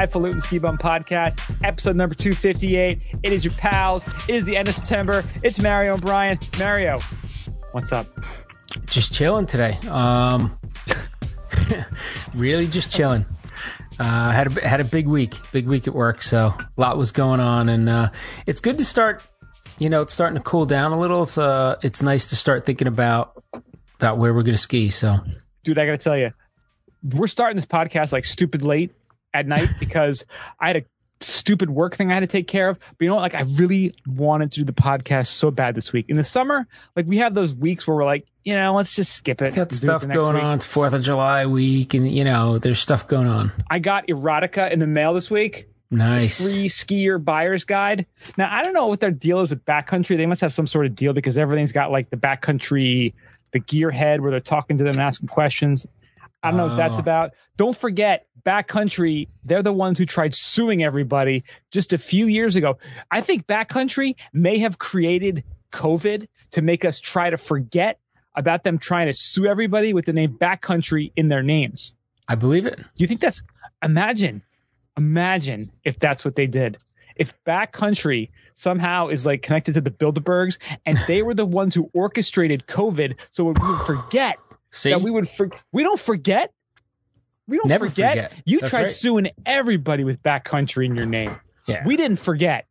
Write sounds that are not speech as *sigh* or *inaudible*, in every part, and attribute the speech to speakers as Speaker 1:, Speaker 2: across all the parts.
Speaker 1: Highfalutin Ski Bum Podcast, episode number 258. It is your pals. It is the end of September. It's Mario and Brian. Mario, what's up?
Speaker 2: Just chilling today. Um, *laughs* really just chilling. Uh, had a had a big week, big week at work, so a lot was going on, and uh, it's good to start. You know, it's starting to cool down a little. It's uh, it's nice to start thinking about about where we're going to ski. So,
Speaker 1: dude, I got to tell you, we're starting this podcast like stupid late at night *laughs* because I had a stupid work thing I had to take care of. But you know what? Like, I really wanted to do the podcast so bad this week. In the summer, like, we have those weeks where we're like, you know, let's just skip it.
Speaker 2: Got stuff going week. on. It's Fourth of July week, and you know, there's stuff going on.
Speaker 1: I got erotica in the mail this week.
Speaker 2: Nice.
Speaker 1: Free skier buyer's guide. Now I don't know what their deal is with backcountry. They must have some sort of deal because everything's got like the backcountry, the gearhead where they're talking to them and asking questions. I don't know what that's oh. about. Don't forget, Backcountry, they're the ones who tried suing everybody just a few years ago. I think Backcountry may have created COVID to make us try to forget about them trying to sue everybody with the name Backcountry in their names.
Speaker 2: I believe it.
Speaker 1: Do you think that's imagine, imagine if that's what they did? If Backcountry somehow is like connected to the Bilderbergs and they were the ones who orchestrated COVID, so we would forget *laughs* See? that we would for, we don't forget. We don't Never forget. forget. You That's tried right. suing everybody with backcountry in your name.
Speaker 2: Yeah.
Speaker 1: We didn't forget.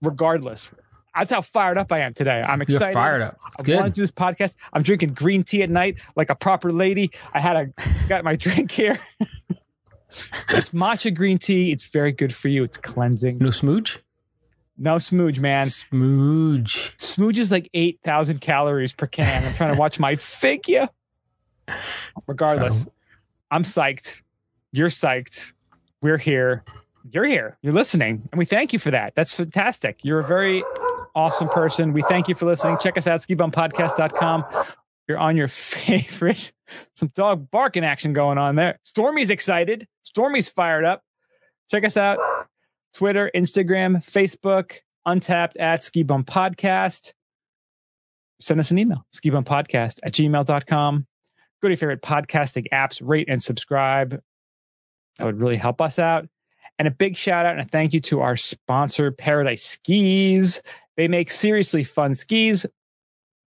Speaker 1: Regardless. That's how fired up I am today. I'm excited. You're
Speaker 2: fired up.
Speaker 1: I want to do this podcast. I'm drinking green tea at night like a proper lady. I had a got my *laughs* drink here. *laughs* it's matcha green tea. It's very good for you. It's cleansing.
Speaker 2: No smooch?
Speaker 1: No smooge, man.
Speaker 2: Smooge.
Speaker 1: Smooge is like 8,000 calories per can. I'm trying to watch my figure. Regardless, so. I'm psyched. You're psyched. We're here. You're here. You're listening. And we thank you for that. That's fantastic. You're a very awesome person. We thank you for listening. Check us out, skibumpodcast.com. You're on your *laughs* favorite. Some dog barking action going on there. Stormy's excited. Stormy's fired up. Check us out Twitter, Instagram, Facebook, Untappd at Ski Bum Podcast. Send us an email, skibumpodcast at gmail.com. Go to your favorite podcasting apps, rate and subscribe. That would really help us out. And a big shout out and a thank you to our sponsor, Paradise Skis. They make seriously fun skis.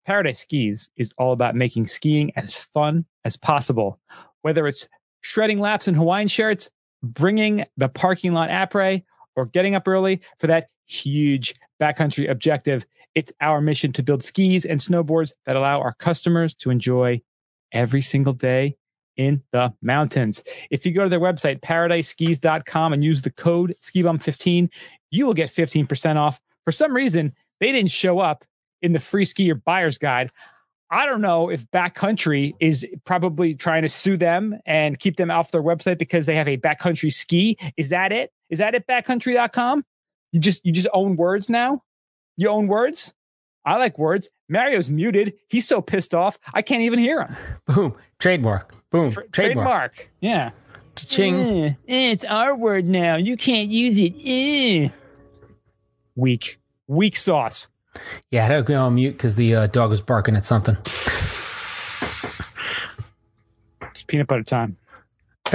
Speaker 1: Paradise Skis is all about making skiing as fun as possible. Whether it's shredding laps in Hawaiian shirts, bringing the parking lot après, or getting up early for that huge backcountry objective. It's our mission to build skis and snowboards that allow our customers to enjoy every single day in the mountains. If you go to their website, paradiseskis.com, and use the code SKIBUM15, you will get 15% off. For some reason, they didn't show up in the free skier buyer's guide. I don't know if Backcountry is probably trying to sue them and keep them off their website because they have a backcountry ski. Is that it? Is that it? Backcountry.com? You just you just own words now? You own words? I like words. Mario's muted. He's so pissed off. I can't even hear him. *laughs*
Speaker 2: Boom. Trademark. Boom. Tra- trademark. trademark.
Speaker 1: Yeah.
Speaker 2: Ching. Eh,
Speaker 1: eh, it's our word now. You can't use it. Eh. Weak. Weak sauce.
Speaker 2: Yeah, I had to go on mute because the uh, dog was barking at something.
Speaker 1: It's peanut butter time. *laughs* *laughs*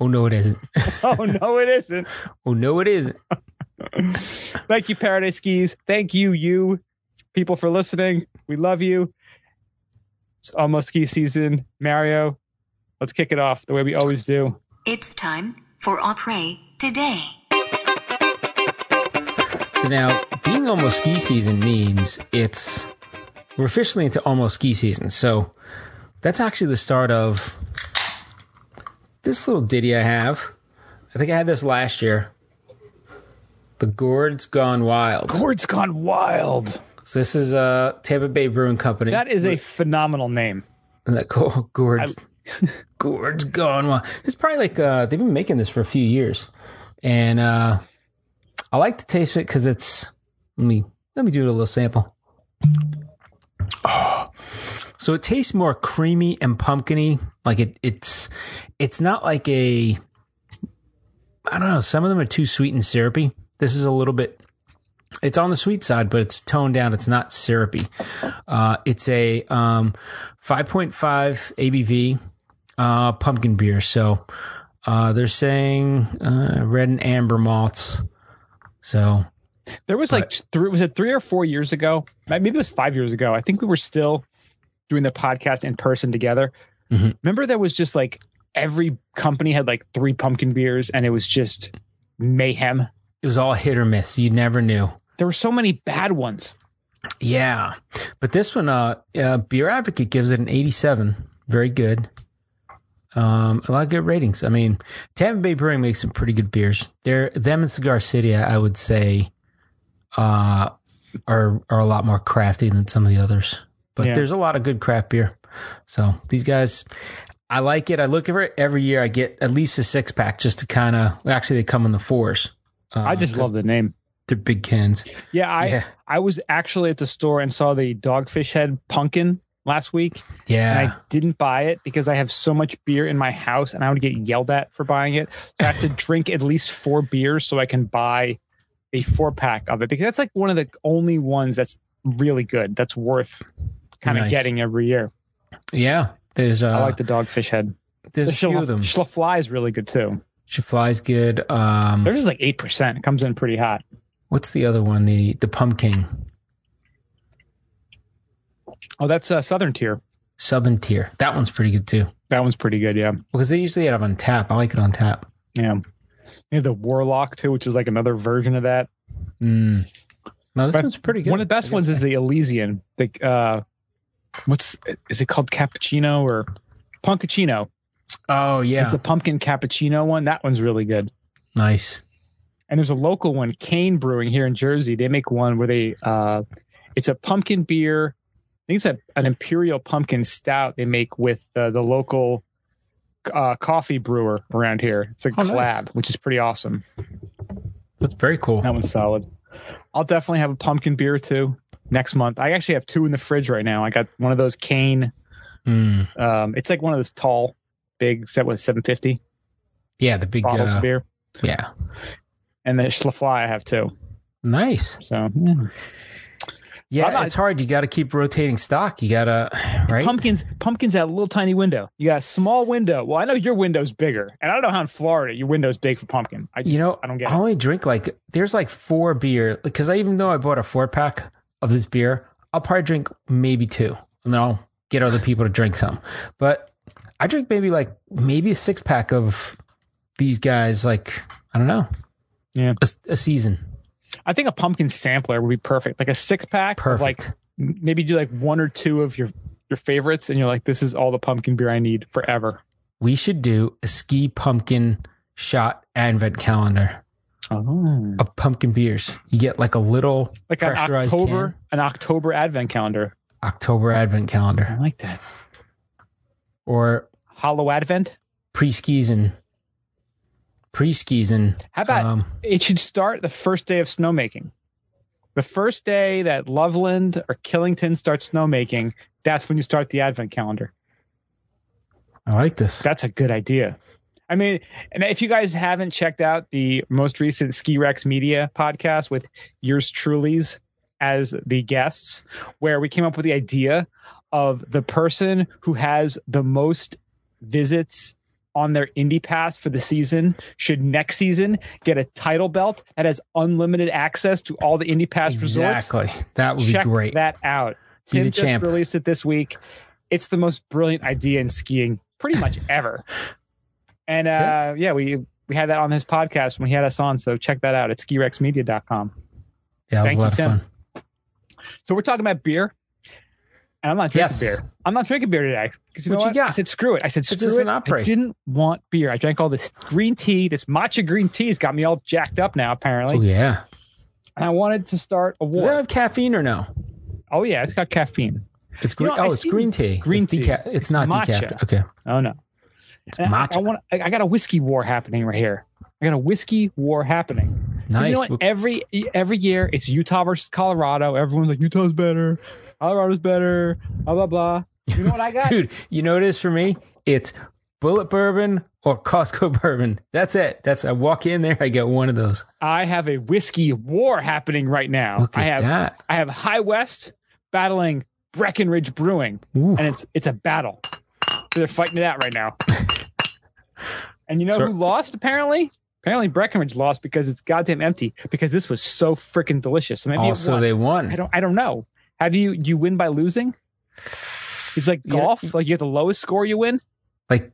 Speaker 2: oh no, it isn't.
Speaker 1: oh no, it isn't.
Speaker 2: oh no, it isn't. *laughs*
Speaker 1: Thank you, Paradise Skis. Thank you, you people, for listening. We love you. It's almost ski season. Mario, let's kick it off the way we always do.
Speaker 3: It's time for Après today.
Speaker 2: So now, being almost ski season means it's we're officially into almost ski season. So that's actually the start of this little ditty I have. I think I had this last year. The Gourd's Gone Wild.
Speaker 1: Gourd's Gone Wild.
Speaker 2: So this is a Tampa Bay Brewing Company.
Speaker 1: That is a phenomenal name.
Speaker 2: That cool. *laughs* Gourd's *laughs* Gourd's Gone Wild. It's probably like uh, they've been making this for a few years, and uh, I like to taste of it because it's. Let me let me do a little sample. Oh, *sighs* so it tastes more creamy and pumpkiny. Like it, it's it's not like a. I don't know. Some of them are too sweet and syrupy. This is a little bit. It's on the sweet side, but it's toned down. It's not syrupy. Uh, it's a um, 5.5 ABV uh, pumpkin beer. So uh, they're saying uh, red and amber malts. So
Speaker 1: There was like three, was it three or four years ago? Maybe it was five years ago. I think we were still doing the podcast in person together.
Speaker 2: Mhm.
Speaker 1: Remember, there was just like every company had like three pumpkin beers, and it was just mayhem.
Speaker 2: It was all hit or miss. You never knew.
Speaker 1: There were so many bad ones.
Speaker 2: Yeah, but this one, uh, uh, Beer Advocate gives it an 87. Very good. Um, a lot of good ratings. I mean, Tampa Bay Brewing makes some pretty good beers. They're them and Cigar City, I would say, uh, are are a lot more crafty than some of the others. But
Speaker 1: Yeah.
Speaker 2: there's a lot of good craft beer. So these guys, I like it. I look for it every year. I get at least a six pack just to kind of. Actually, they come in the fours. Uh,
Speaker 1: I just love the name.
Speaker 2: They're big cans.
Speaker 1: Yeah, I
Speaker 2: yeah,
Speaker 1: I was actually at the store and saw the Dogfish Head pumpkin last week,
Speaker 2: yeah.
Speaker 1: and I didn't buy it because I have so much beer in my house, and I would get yelled at for buying it. So I have to *laughs* drink at least four beers so I can buy a four pack of it because that's like one of the only ones that's really good. That's worth kind of getting every year.
Speaker 2: Yeah, there's uh,
Speaker 1: I like the Dogfish Head.
Speaker 2: there's
Speaker 1: The
Speaker 2: a few of them.
Speaker 1: Schlafly is really good too.
Speaker 2: She flies good. Um,
Speaker 1: Theirs is like eight percent. It comes in pretty hot.
Speaker 2: what's the other one? The the pumpkin
Speaker 1: Oh, that's uh, Southern Tier.
Speaker 2: Southern Tier. That one's pretty good too.
Speaker 1: That one's pretty good. Yeah.
Speaker 2: Because they usually have it on tap. I like it on tap.
Speaker 1: Yeah. You the Warlock too, which is like another version of that.
Speaker 2: Mm. No, this
Speaker 1: But
Speaker 2: one's pretty good.
Speaker 1: One of the best ones is the Elysian. The uh, what's is it called? Cappuccino or Punkachino?
Speaker 2: Oh yeah,
Speaker 1: It's the pumpkin cappuccino one. That one's really good.
Speaker 2: nice.
Speaker 1: And there's a local one, Kane Brewing here in Jersey. They make one where they uh, it's a pumpkin beer. I think it's a, an imperial pumpkin stout they make with uh, the local uh, coffee brewer around here. It's a
Speaker 2: Oh, nice.
Speaker 1: collab, which is pretty awesome.
Speaker 2: That's very cool.
Speaker 1: That one's solid. I'll definitely have a pumpkin beer too next month. I actually have two in the fridge right now. I got one of those Kane.
Speaker 2: Mm.
Speaker 1: Um, it's like one of those tall, big set with 750
Speaker 2: Yeah, the big
Speaker 1: bottles
Speaker 2: uh,
Speaker 1: of beer,
Speaker 2: yeah,
Speaker 1: and the Schlafly I have too.
Speaker 2: nice.
Speaker 1: So yeah.
Speaker 2: Yeah,
Speaker 1: not-
Speaker 2: it's hard. You got to keep rotating stock. You got to *sighs* right.
Speaker 1: pumpkins, pumpkins at a little tiny window. You got a small window. Well, I know your window's bigger, and I don't know how in Florida your window's big for pumpkin. I just,
Speaker 2: you know,
Speaker 1: I don't get
Speaker 2: I
Speaker 1: it.
Speaker 2: only drink like there's like four beer because I even though I bought a four pack of this beer, I'll probably drink maybe two, and then I'll get other people to drink some. But I drink maybe like maybe a six pack of these guys. Like I don't know,
Speaker 1: Yeah.
Speaker 2: a, a season.
Speaker 1: I think a pumpkin sampler would be perfect, like a six pack. Of like maybe do like one or two of your your favorites, and you're like, this is all the pumpkin beer I need forever.
Speaker 2: we should do a ski pumpkin shot advent calendar
Speaker 1: Oh.
Speaker 2: of pumpkin beers. You get like a little
Speaker 1: Like an
Speaker 2: pressurized
Speaker 1: October,
Speaker 2: can.
Speaker 1: an October advent calendar.
Speaker 2: October advent calendar
Speaker 1: I like that.
Speaker 2: Or
Speaker 1: Hollow Advent.
Speaker 2: pre skis and pre skis and
Speaker 1: How about
Speaker 2: um,
Speaker 1: it should start the first day of snowmaking. The first day that Loveland or Killington starts snowmaking, that's when you start the advent calendar.
Speaker 2: I like this.
Speaker 1: That's a good idea. I mean, and if you guys haven't checked out the most recent Ski Rex Media podcast with yours truly's as the guests, where we came up with the idea of the person who has the most visits on their Indy pass for the season should next season get a title belt that has unlimited access to all the Indy pass resorts.
Speaker 2: Exactly. That would
Speaker 1: Check
Speaker 2: be great.
Speaker 1: that out. Tim just
Speaker 2: champ.
Speaker 1: released it this week. It's the most brilliant idea in skiing, pretty much *laughs* ever. And uh, yeah, we we had that on his podcast when he had us on. So check that out at skirexmedia.com.
Speaker 2: yeah, it was
Speaker 1: Thank
Speaker 2: a lot
Speaker 1: you,
Speaker 2: of
Speaker 1: Tim.
Speaker 2: fun.
Speaker 1: So we're talking about beer. And I'm not drinking
Speaker 2: Yes.
Speaker 1: beer. I'm not drinking beer today. 'Cause you know
Speaker 2: What you
Speaker 1: what?
Speaker 2: got?
Speaker 1: I said screw it. I said screw it.
Speaker 2: an
Speaker 1: I didn't want beer. I drank all this green tea. This matcha green tea has got me all jacked up now, apparently.
Speaker 2: Oh yeah.
Speaker 1: And I wanted to start a war.
Speaker 2: Does that have caffeine or no?
Speaker 1: oh yeah, it's got caffeine.
Speaker 2: It's
Speaker 1: You
Speaker 2: green.
Speaker 1: know, I
Speaker 2: oh, it's green tea.
Speaker 1: green
Speaker 2: it's
Speaker 1: tea.
Speaker 2: Deca- it's not
Speaker 1: matcha.
Speaker 2: decaf. Okay.
Speaker 1: Oh no.
Speaker 2: It's
Speaker 1: And I,
Speaker 2: matcha.
Speaker 1: I want. I I got a whiskey war happening right here. I got a whiskey war happening.
Speaker 2: nice.
Speaker 1: You know what? Every every year it's Utah versus Colorado. Everyone's like Utah's better, Colorado's better. Blah blah blah. You know what I *laughs* got?
Speaker 2: Dude, you know what it is for me? It's Bulleit bourbon or Costco *laughs* bourbon. That's it. That's I walk in there, I get one of those.
Speaker 1: I have a whiskey war happening right now.
Speaker 2: Look at
Speaker 1: I have
Speaker 2: that.
Speaker 1: I have High West battling Breckenridge Brewing,
Speaker 2: Ooh.
Speaker 1: and it's it's a battle. So they're fighting it out right now. *laughs* And you know
Speaker 2: So-
Speaker 1: who lost? Apparently, apparently Breckenridge lost because it's goddamn empty. Because this was so freaking delicious. So maybe
Speaker 2: Also, they won.
Speaker 1: I don't. I don't know. How do you you win by losing? It's like
Speaker 2: Yeah.
Speaker 1: golf. Like you get the lowest score, you win.
Speaker 2: like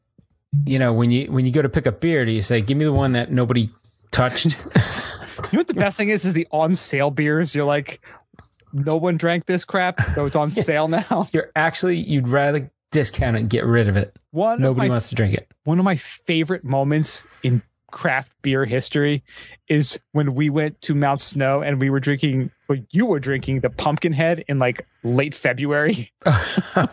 Speaker 2: you know when you when you go to pick up beer do you say give me the one that nobody touched *laughs* *laughs*
Speaker 1: You know what the best thing is? Is the on sale beers. You're like, no one drank this crap, so it's on *laughs* sale now.
Speaker 2: you're actually you'd rather discount it and get rid of it
Speaker 1: One
Speaker 2: nobody
Speaker 1: my
Speaker 2: wants to drink it
Speaker 1: one of my favorite moments in craft beer history is when we went to Mount Snow and we were drinking, well, you were drinking the Pumpkinhead in like late February. *laughs* *laughs*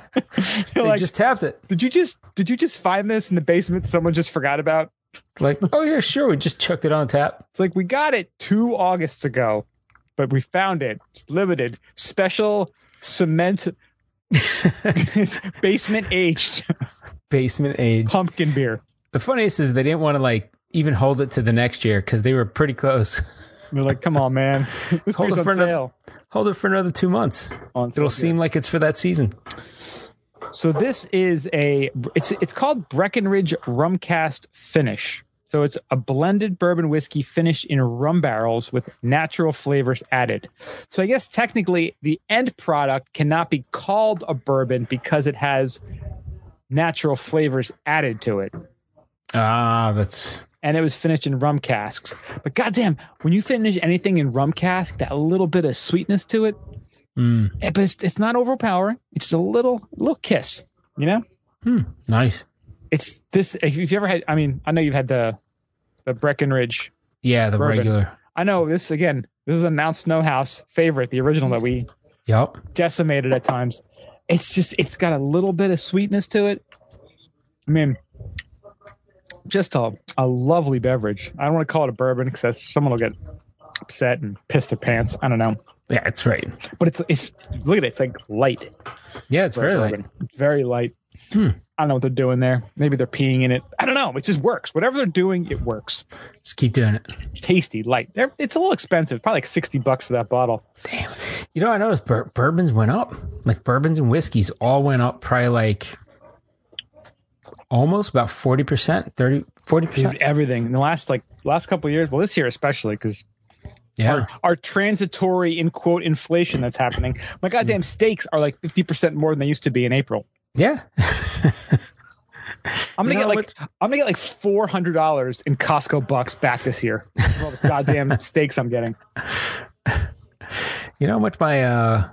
Speaker 2: They
Speaker 1: like,
Speaker 2: just tapped it
Speaker 1: did you just did you just find this in the basement? Someone just forgot about.
Speaker 2: like *laughs* oh yeah sure we just chucked it on tap
Speaker 1: It's like we got it two Augusts ago, but we found it. It's limited, special cement, basement aged
Speaker 2: basement age
Speaker 1: pumpkin beer.
Speaker 2: the funniest is they didn't want to like even hold it to the next year because they were pretty close *laughs*
Speaker 1: They're like, come on, man, *laughs* this
Speaker 2: Hold it for another-
Speaker 1: sale.
Speaker 2: hold it for another two months
Speaker 1: On
Speaker 2: it'll seem like it's for that season
Speaker 1: So this is a it's it's called Breckenridge Rum Cask Finish. So it's a blended bourbon whiskey finished in rum barrels with natural flavors added. So I guess technically the end product cannot be called a bourbon because it has natural flavors added to it.
Speaker 2: ah that's
Speaker 1: And it was finished in rum casks. But goddamn, when you finish anything in rum cask, that little bit of sweetness to it,
Speaker 2: mm,
Speaker 1: eh, but it's, it's not overpowering. It's just a little little kiss, you know?
Speaker 2: hmm, nice
Speaker 1: it's this if you've ever had i mean i know you've had the the breckenridge
Speaker 2: yeah the
Speaker 1: Bourbon.
Speaker 2: regular
Speaker 1: i know this again this is a mount snow house favorite the original that we
Speaker 2: yep
Speaker 1: decimated at times it's just it's got a little bit of sweetness to it i mean just a, a lovely beverage. I don't want to call it a bourbon because someone will get upset and piss their pants. I don't know.
Speaker 2: Yeah it's right
Speaker 1: but it's if look at it it's like light.
Speaker 2: Yeah it's very
Speaker 1: a
Speaker 2: light.
Speaker 1: Bourbon. Very light.
Speaker 2: Hmm.
Speaker 1: i don't know what they're doing there. Maybe they're peeing in it. I don't know. It just works. Whatever they're doing it works.
Speaker 2: Just keep doing it.
Speaker 1: Tasty, light. They're, it's a little expensive, probably like sixty bucks for that bottle. Damn.
Speaker 2: You know, I noticed? Bur- bourbons went up. Like bourbons and whiskeys all went up probably like almost about 40%, 30, 40%.
Speaker 1: Dude, everything in the last like last couple of years. Well, this year especially because
Speaker 2: yeah.
Speaker 1: our, our transitory in quote inflation that's happening. My goddamn steaks are like fifty percent more than they used to be in April.
Speaker 2: Yeah. *laughs*
Speaker 1: I'm gonna
Speaker 2: You
Speaker 1: get like I'm gonna get like four hundred dollars in Costco bucks back this year. All the goddamn *laughs* steaks I'm getting.
Speaker 2: You know how much my uh,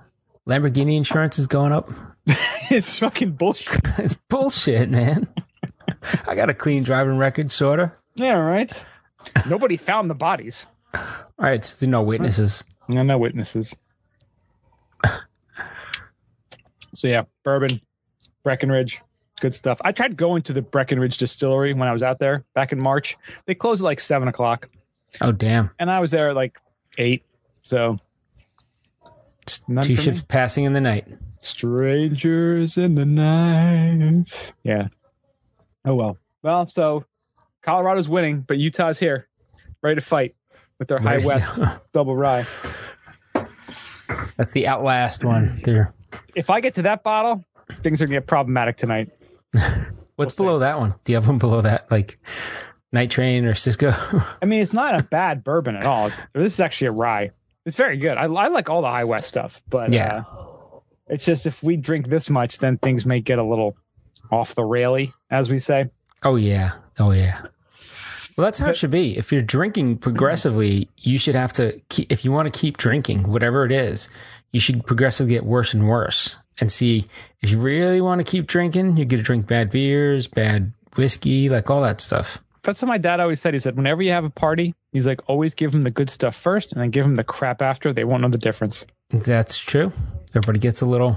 Speaker 2: Lamborghini insurance is going up? *laughs*
Speaker 1: it's fucking bullshit.
Speaker 2: it's bullshit, man. I got a clean driving record, sort of.
Speaker 1: Yeah, right. Nobody found the bodies.
Speaker 2: All right, so no witnesses.
Speaker 1: No, no witnesses. so yeah, bourbon, Breckenridge, good stuff. I tried going to the Breckenridge distillery when I was out there back in March. They closed at like seven o'clock,
Speaker 2: Oh, damn.
Speaker 1: and I was there at like eight. So
Speaker 2: It's
Speaker 1: None
Speaker 2: two
Speaker 1: for
Speaker 2: ships
Speaker 1: me.
Speaker 2: passing in the night.
Speaker 1: strangers in the night. Yeah. Oh well. Well, so Colorado's winning, but Utah's here, ready to fight with their High West *laughs* double rye.
Speaker 2: That's the Outlast one. There.
Speaker 1: If I get to that bottle, things are gonna get problematic tonight. *laughs*
Speaker 2: What's
Speaker 1: We'll
Speaker 2: below that one? Do you have one below that? Like Night Train or Cisco?
Speaker 1: I mean, it's not a *laughs* bad bourbon at all. It's, this is actually a rye. It's very good. I, I like all the High West stuff, but
Speaker 2: Yeah.
Speaker 1: uh, it's just if we drink this much, then things may get a little off the raily, as we say.
Speaker 2: Oh yeah. Oh yeah. Well, that's how it should be. If you're drinking progressively, you should have to keep, if you want to keep drinking, whatever it is, you should progressively get worse and worse and see if you really want to keep drinking, you're going to drink bad beers, bad whiskey, like all that stuff.
Speaker 1: That's what my dad always said. He said, whenever you have a party, he's like, always give them the good stuff first and then give them the crap after. They won't know the difference.
Speaker 2: That's true. Everybody gets a little,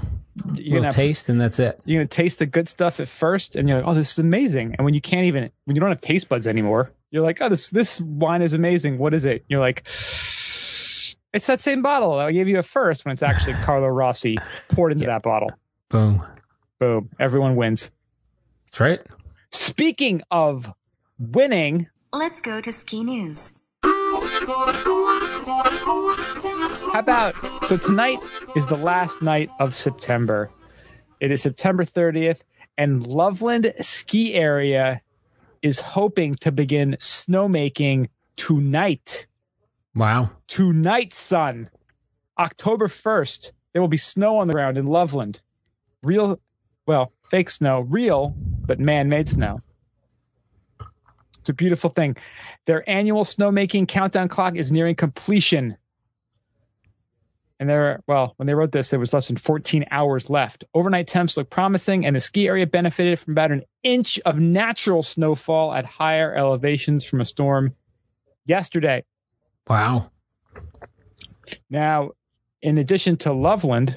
Speaker 1: You're gonna, have,
Speaker 2: taste and that's it.
Speaker 1: you're gonna taste the good stuff at first, and you're like, oh, this is amazing. And when you can't even, when you don't have taste buds anymore, you're like, oh, this this wine is amazing. What is it? You're like, it's that same bottle that I gave you at first when it's actually Carlo Rossi poured into that bottle.
Speaker 2: Boom.
Speaker 1: Boom. Everyone wins.
Speaker 2: That's right.
Speaker 1: Speaking of winning,
Speaker 3: Let's go to ski news.
Speaker 1: How about so tonight is the last night of September. It is September 30th, and Loveland Ski Area is hoping to begin snowmaking tonight.
Speaker 2: Wow.
Speaker 1: Tonight, son. October 1st, there will be snow on the ground in Loveland. Real, well, fake snow, real, but man made snow. It's a beautiful thing. Their annual snowmaking countdown clock is nearing completion. And there, well, when they wrote this, there was less than 14 hours left. Overnight temps look promising, and the ski area benefited from about an inch of natural snowfall at higher elevations from a storm yesterday.
Speaker 2: Wow.
Speaker 1: Now, in addition to Loveland,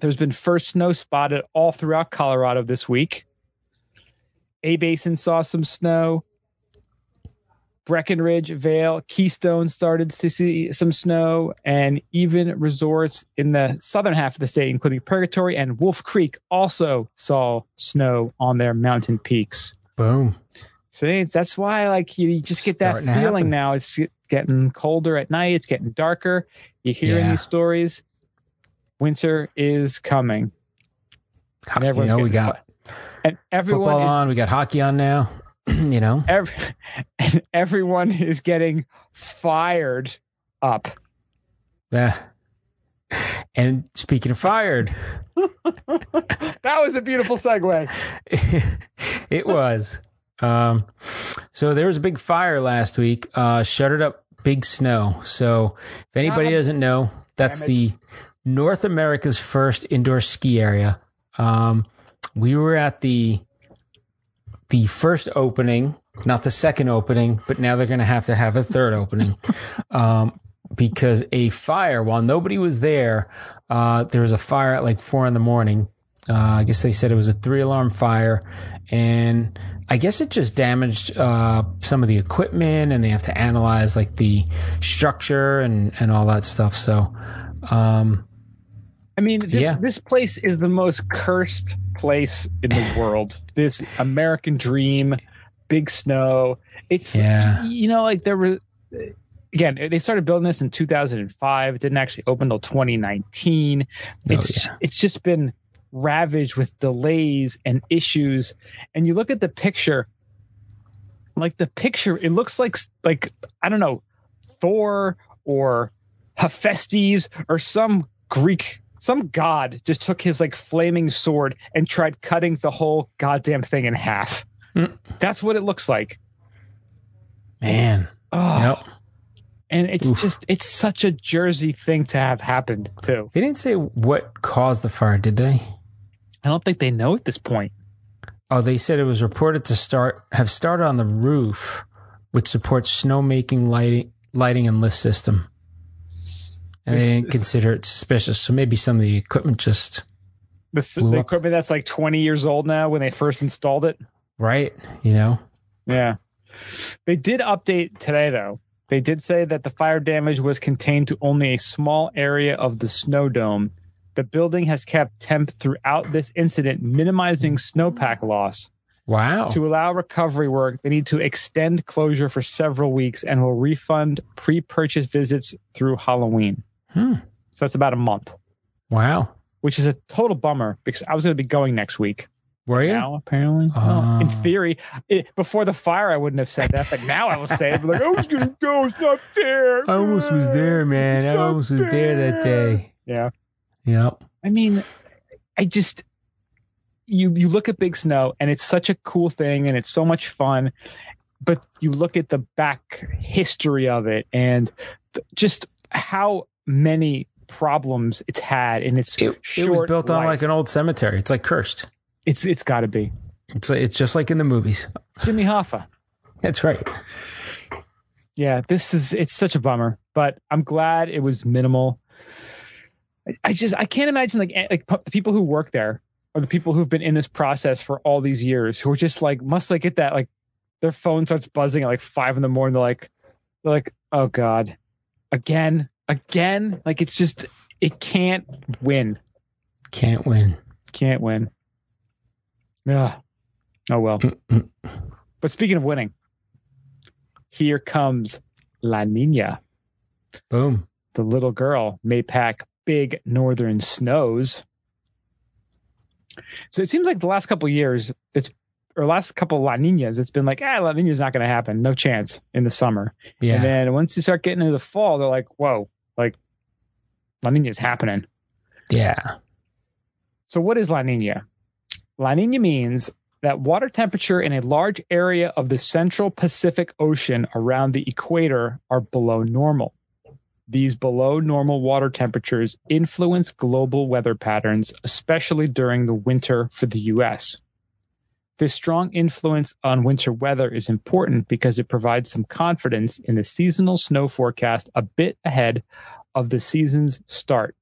Speaker 1: there's been first snow spotted all throughout Colorado this week. A Basin saw some snow. Breckenridge, Vail, Keystone started to see some snow, and even resorts in the southern half of the state, including Purgatory and Wolf Creek, also saw snow on their mountain peaks.
Speaker 2: Boom.
Speaker 1: See, that's why like you, just get that
Speaker 2: Starting
Speaker 1: feeling now. It's getting colder at night. It's getting darker. You're hearing
Speaker 2: Yeah.
Speaker 1: these stories. Winter is coming, And
Speaker 2: You know, we got
Speaker 1: and everyone
Speaker 2: football
Speaker 1: is
Speaker 2: on. We got hockey on now. *clears throat* you know,
Speaker 1: every, *laughs* and everyone is getting fired up.
Speaker 2: yeah. And speaking of fired, *laughs*
Speaker 1: That was a beautiful segue. *laughs*
Speaker 2: it was. Um, so there was a big fire last week. Uh, shuttered up big snow. So if anybody
Speaker 1: Um,
Speaker 2: doesn't know, that's the North America's first indoor ski area. Um, we were at the the first opening, not the second opening, but now they're going to have to have a third opening *laughs* um, because a fire. While nobody was there, uh, there was a fire at like four in the morning. Uh, I guess they said it was a three alarm fire, and I guess it just damaged uh, some of the equipment, and they have to analyze like the structure and and all that stuff. So, um,
Speaker 1: I mean, this,
Speaker 2: Yeah.
Speaker 1: this place is the most cursed place in the world. *laughs* This American dream, big snow. It's
Speaker 2: Yeah.
Speaker 1: you know, like there were again. They started building this in 2005. It didn't actually open until 2019.
Speaker 2: Oh,
Speaker 1: It's
Speaker 2: yeah.
Speaker 1: it's just been ravaged with delays and issues. And you look at the picture, like the picture, it looks like like I don't know, Thor or Hephaestus or some Greek, some god just took his like flaming sword and tried cutting the whole goddamn thing in half.
Speaker 2: Mm.
Speaker 1: That's what it looks like.
Speaker 2: man,
Speaker 1: Oh,
Speaker 2: yep.
Speaker 1: and it's
Speaker 2: Oof.
Speaker 1: just it's such a Jersey thing to have happened too.
Speaker 2: They didn't say what caused the fire, did they?
Speaker 1: I don't think they know at this point.
Speaker 2: Oh, they said it was reported to start have started on the roof, which supports snowmaking lighting, lighting and lift system. And they didn't consider it suspicious, so maybe some of the equipment just
Speaker 1: the
Speaker 2: up.
Speaker 1: equipment that's like 20 years old now when they first installed it.
Speaker 2: right, you know.
Speaker 1: Yeah. They did update today, though. They did say that the fire damage was contained to only a small area of the snow dome. The building has kept temp throughout this incident, minimizing snowpack loss.
Speaker 2: Wow.
Speaker 1: To allow recovery work, they need to extend closure for several weeks and will refund pre purchase visits through Halloween.
Speaker 2: Hmm.
Speaker 1: So that's about a month,
Speaker 2: Wow.
Speaker 1: which is a total bummer because I was going to be going next week.
Speaker 2: Were you?
Speaker 1: Now, apparently. Well, in
Speaker 2: Oh.
Speaker 1: theory, it, before the fire, I wouldn't have said that, but now I will say it. Like, I was going to go. It's not fair.
Speaker 2: I almost was there, man. I almost was there that day.
Speaker 1: Yeah.
Speaker 2: Yep.
Speaker 1: I mean, I just you you look at Big Snow and it's such a cool thing and it's so much fun, but you look at the back history of it and th- just how many problems it's had in its
Speaker 2: It, it was built on like an old cemetery. It's like cursed.
Speaker 1: it's it's got to be
Speaker 2: It's it's just like in the movies.
Speaker 1: Jimmy Hoffa.
Speaker 2: That's right.
Speaker 1: yeah this is it's such a bummer but i'm glad it was minimal I- i just i can't imagine like like the people who work there or the people who've been in this process for all these years who are just like must like get that like their phone starts buzzing at like five in the morning they're like they're like oh god again again like it's just it can't win
Speaker 2: Can't win.
Speaker 1: can't win yeah oh well but speaking of winning here comes la nina
Speaker 2: Boom.
Speaker 1: the little girl may pack big northern snows. So it seems like the last couple of years, it's or last couple La Ninas, it's been like, ah, La Nina's not going to happen. No chance in the summer.
Speaker 2: Yeah.
Speaker 1: And then once you start getting into the fall, they're like, whoa, like Nina is happening.
Speaker 2: yeah.
Speaker 1: So, what is La Nina? La Nina means that water temperature in a large area of the central Pacific Ocean around the equator are below normal. These below normal water temperatures influence global weather patterns, especially during the winter for the US. This strong influence on winter weather is important because it provides some confidence in the seasonal snow forecast a bit ahead of the season's start.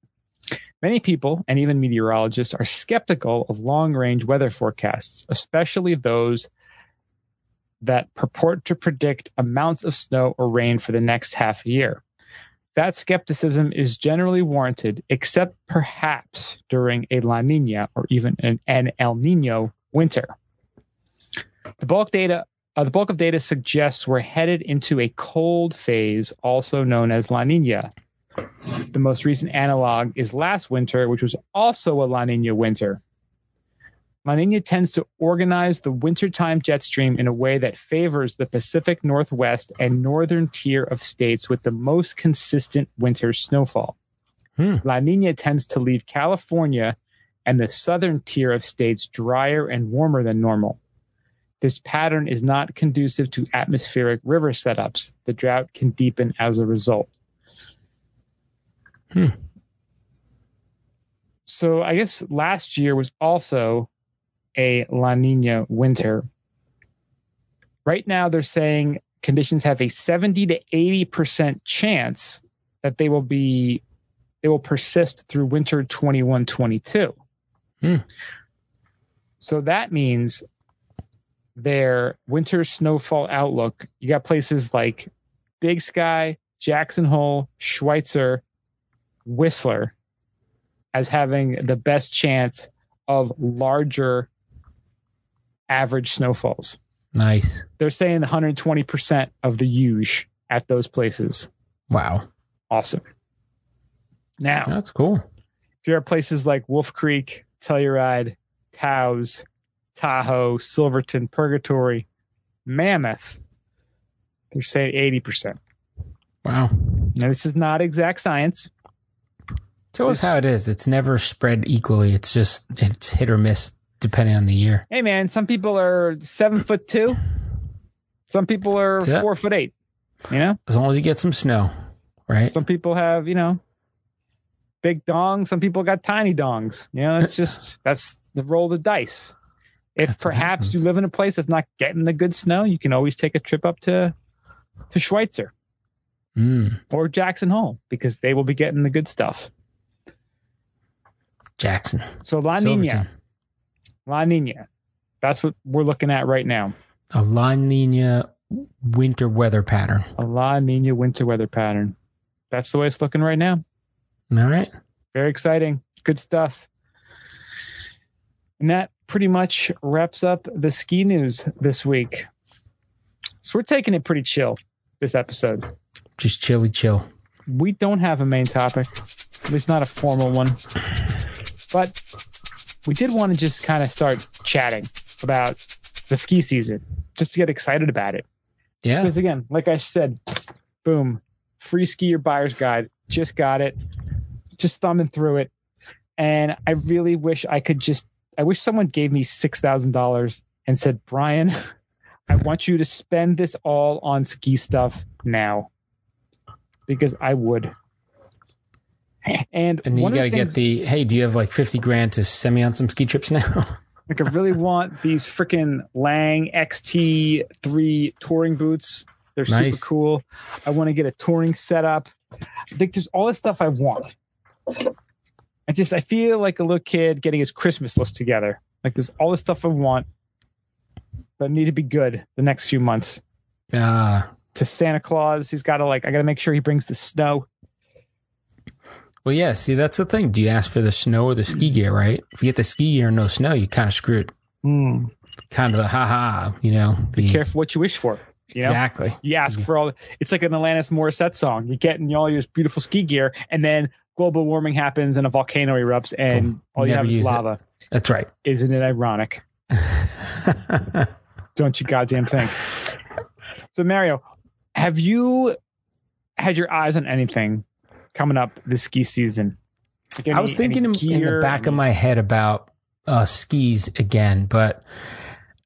Speaker 1: Many people and even meteorologists are skeptical of long range weather forecasts, especially those that purport to predict amounts of snow or rain for the next half year. That skepticism is generally warranted, except perhaps during a La Nina or even an, an El Nino winter. The bulk data, uh, the bulk of data suggests we're headed into a cold phase, also known as La Nina. The most recent analog is last winter, which was also a La Nina winter. La Nina tends to organize the wintertime jet stream in a way that favors the Pacific Northwest and northern tier of states with the most consistent winter snowfall.
Speaker 2: Hmm.
Speaker 1: La Nina tends to leave California and the southern tier of states drier and warmer than normal. This pattern is not conducive to atmospheric river setups. The drought can deepen as a result.
Speaker 2: Hmm.
Speaker 1: So I guess last year was also a La Nina winter. Right now, they're saying conditions have a 70 to 80% chance that they will be they will persist through winter 21 22.
Speaker 2: Hmm.
Speaker 1: So that means their winter snowfall outlook, you got places like Big Sky, Jackson Hole, Schweitzer, Whistler as having the best chance of larger average snowfalls.
Speaker 2: Nice.
Speaker 1: They're saying 120% of the huge at those places.
Speaker 2: Wow.
Speaker 1: Awesome. Now,
Speaker 2: That's cool.
Speaker 1: if you're at places like Wolf Creek, Telluride, Taos, Tahoe, Silverton, Purgatory, Mammoth, they're saying 80%.
Speaker 2: Wow.
Speaker 1: Now, this is not exact science.
Speaker 2: It's always how it is. It's never spread equally. It's just it's hit or miss depending on the year.
Speaker 1: Hey, man, some people are seven foot two, some people are
Speaker 2: Yeah.
Speaker 1: four foot eight. You know,
Speaker 2: As long as you get some snow, right?
Speaker 1: some people have, you know, big dongs, some people got tiny dongs. You know, it's just that's the roll of the dice. If
Speaker 2: That's
Speaker 1: perhaps you live in a place that's not getting the good snow, you can always take a trip up to to Schweitzer
Speaker 2: Mm,
Speaker 1: or Jackson Hole because they will be getting the good stuff.
Speaker 2: Jackson.
Speaker 1: So La Nina, La Nina, that's what we're looking at right now.
Speaker 2: A La Nina winter weather pattern.
Speaker 1: A La Nina winter weather pattern. That's the way it's looking right now.
Speaker 2: All right.
Speaker 1: Very exciting. Good stuff. And that pretty much wraps up the ski news this week. So we're taking it pretty chill this episode.
Speaker 2: Just chilly chill.
Speaker 1: We don't have a main topic, at least not a formal one. But we did want to just kind of start chatting about the ski season, just to get excited about it.
Speaker 2: Yeah.
Speaker 1: Because again, like I said, boom, free skier buyer's guide. Just got it. Just thumbing through it. And I really wish I could just I wish someone gave me six thousand dollars and said, Brian, I want you to spend this all on ski stuff now. Because I would. And,
Speaker 2: And you got to get the hey, do you have like 50 grand to send me on some ski trips now? *laughs*
Speaker 1: Like I really want these freaking Lange XT3 touring boots. They're
Speaker 2: Nice.
Speaker 1: super cool. I want to get a touring setup. I think there's all this stuff I want. I just I feel like a little kid getting his Christmas list together. Like there's all this stuff I want, but I need to be good the next few months.
Speaker 2: Ah,
Speaker 1: To Santa Claus, he's got to like I got to make sure he brings the snow.
Speaker 2: Well, yeah. See, that's the thing. Do you ask for the snow or the ski gear, right? If you get the ski gear and no snow, you kind of screwed.
Speaker 1: Hmm.
Speaker 2: Kind of a ha ha, you know. The,
Speaker 1: Careful what you wish for. You know?
Speaker 2: exactly.
Speaker 1: You ask for all. It's like an Alanis Morissette song. You're getting all your beautiful ski gear, and then global warming happens, and a volcano erupts, and
Speaker 2: Boom.
Speaker 1: all you have is
Speaker 2: use it.
Speaker 1: lava.
Speaker 2: That's right.
Speaker 1: Isn't it ironic? *laughs* Don't you goddamn think. So Mario, have you had your eyes on anything coming up this ski season? Like
Speaker 2: I was thinking
Speaker 1: any
Speaker 2: in, in the back of my head about uh, skis again, but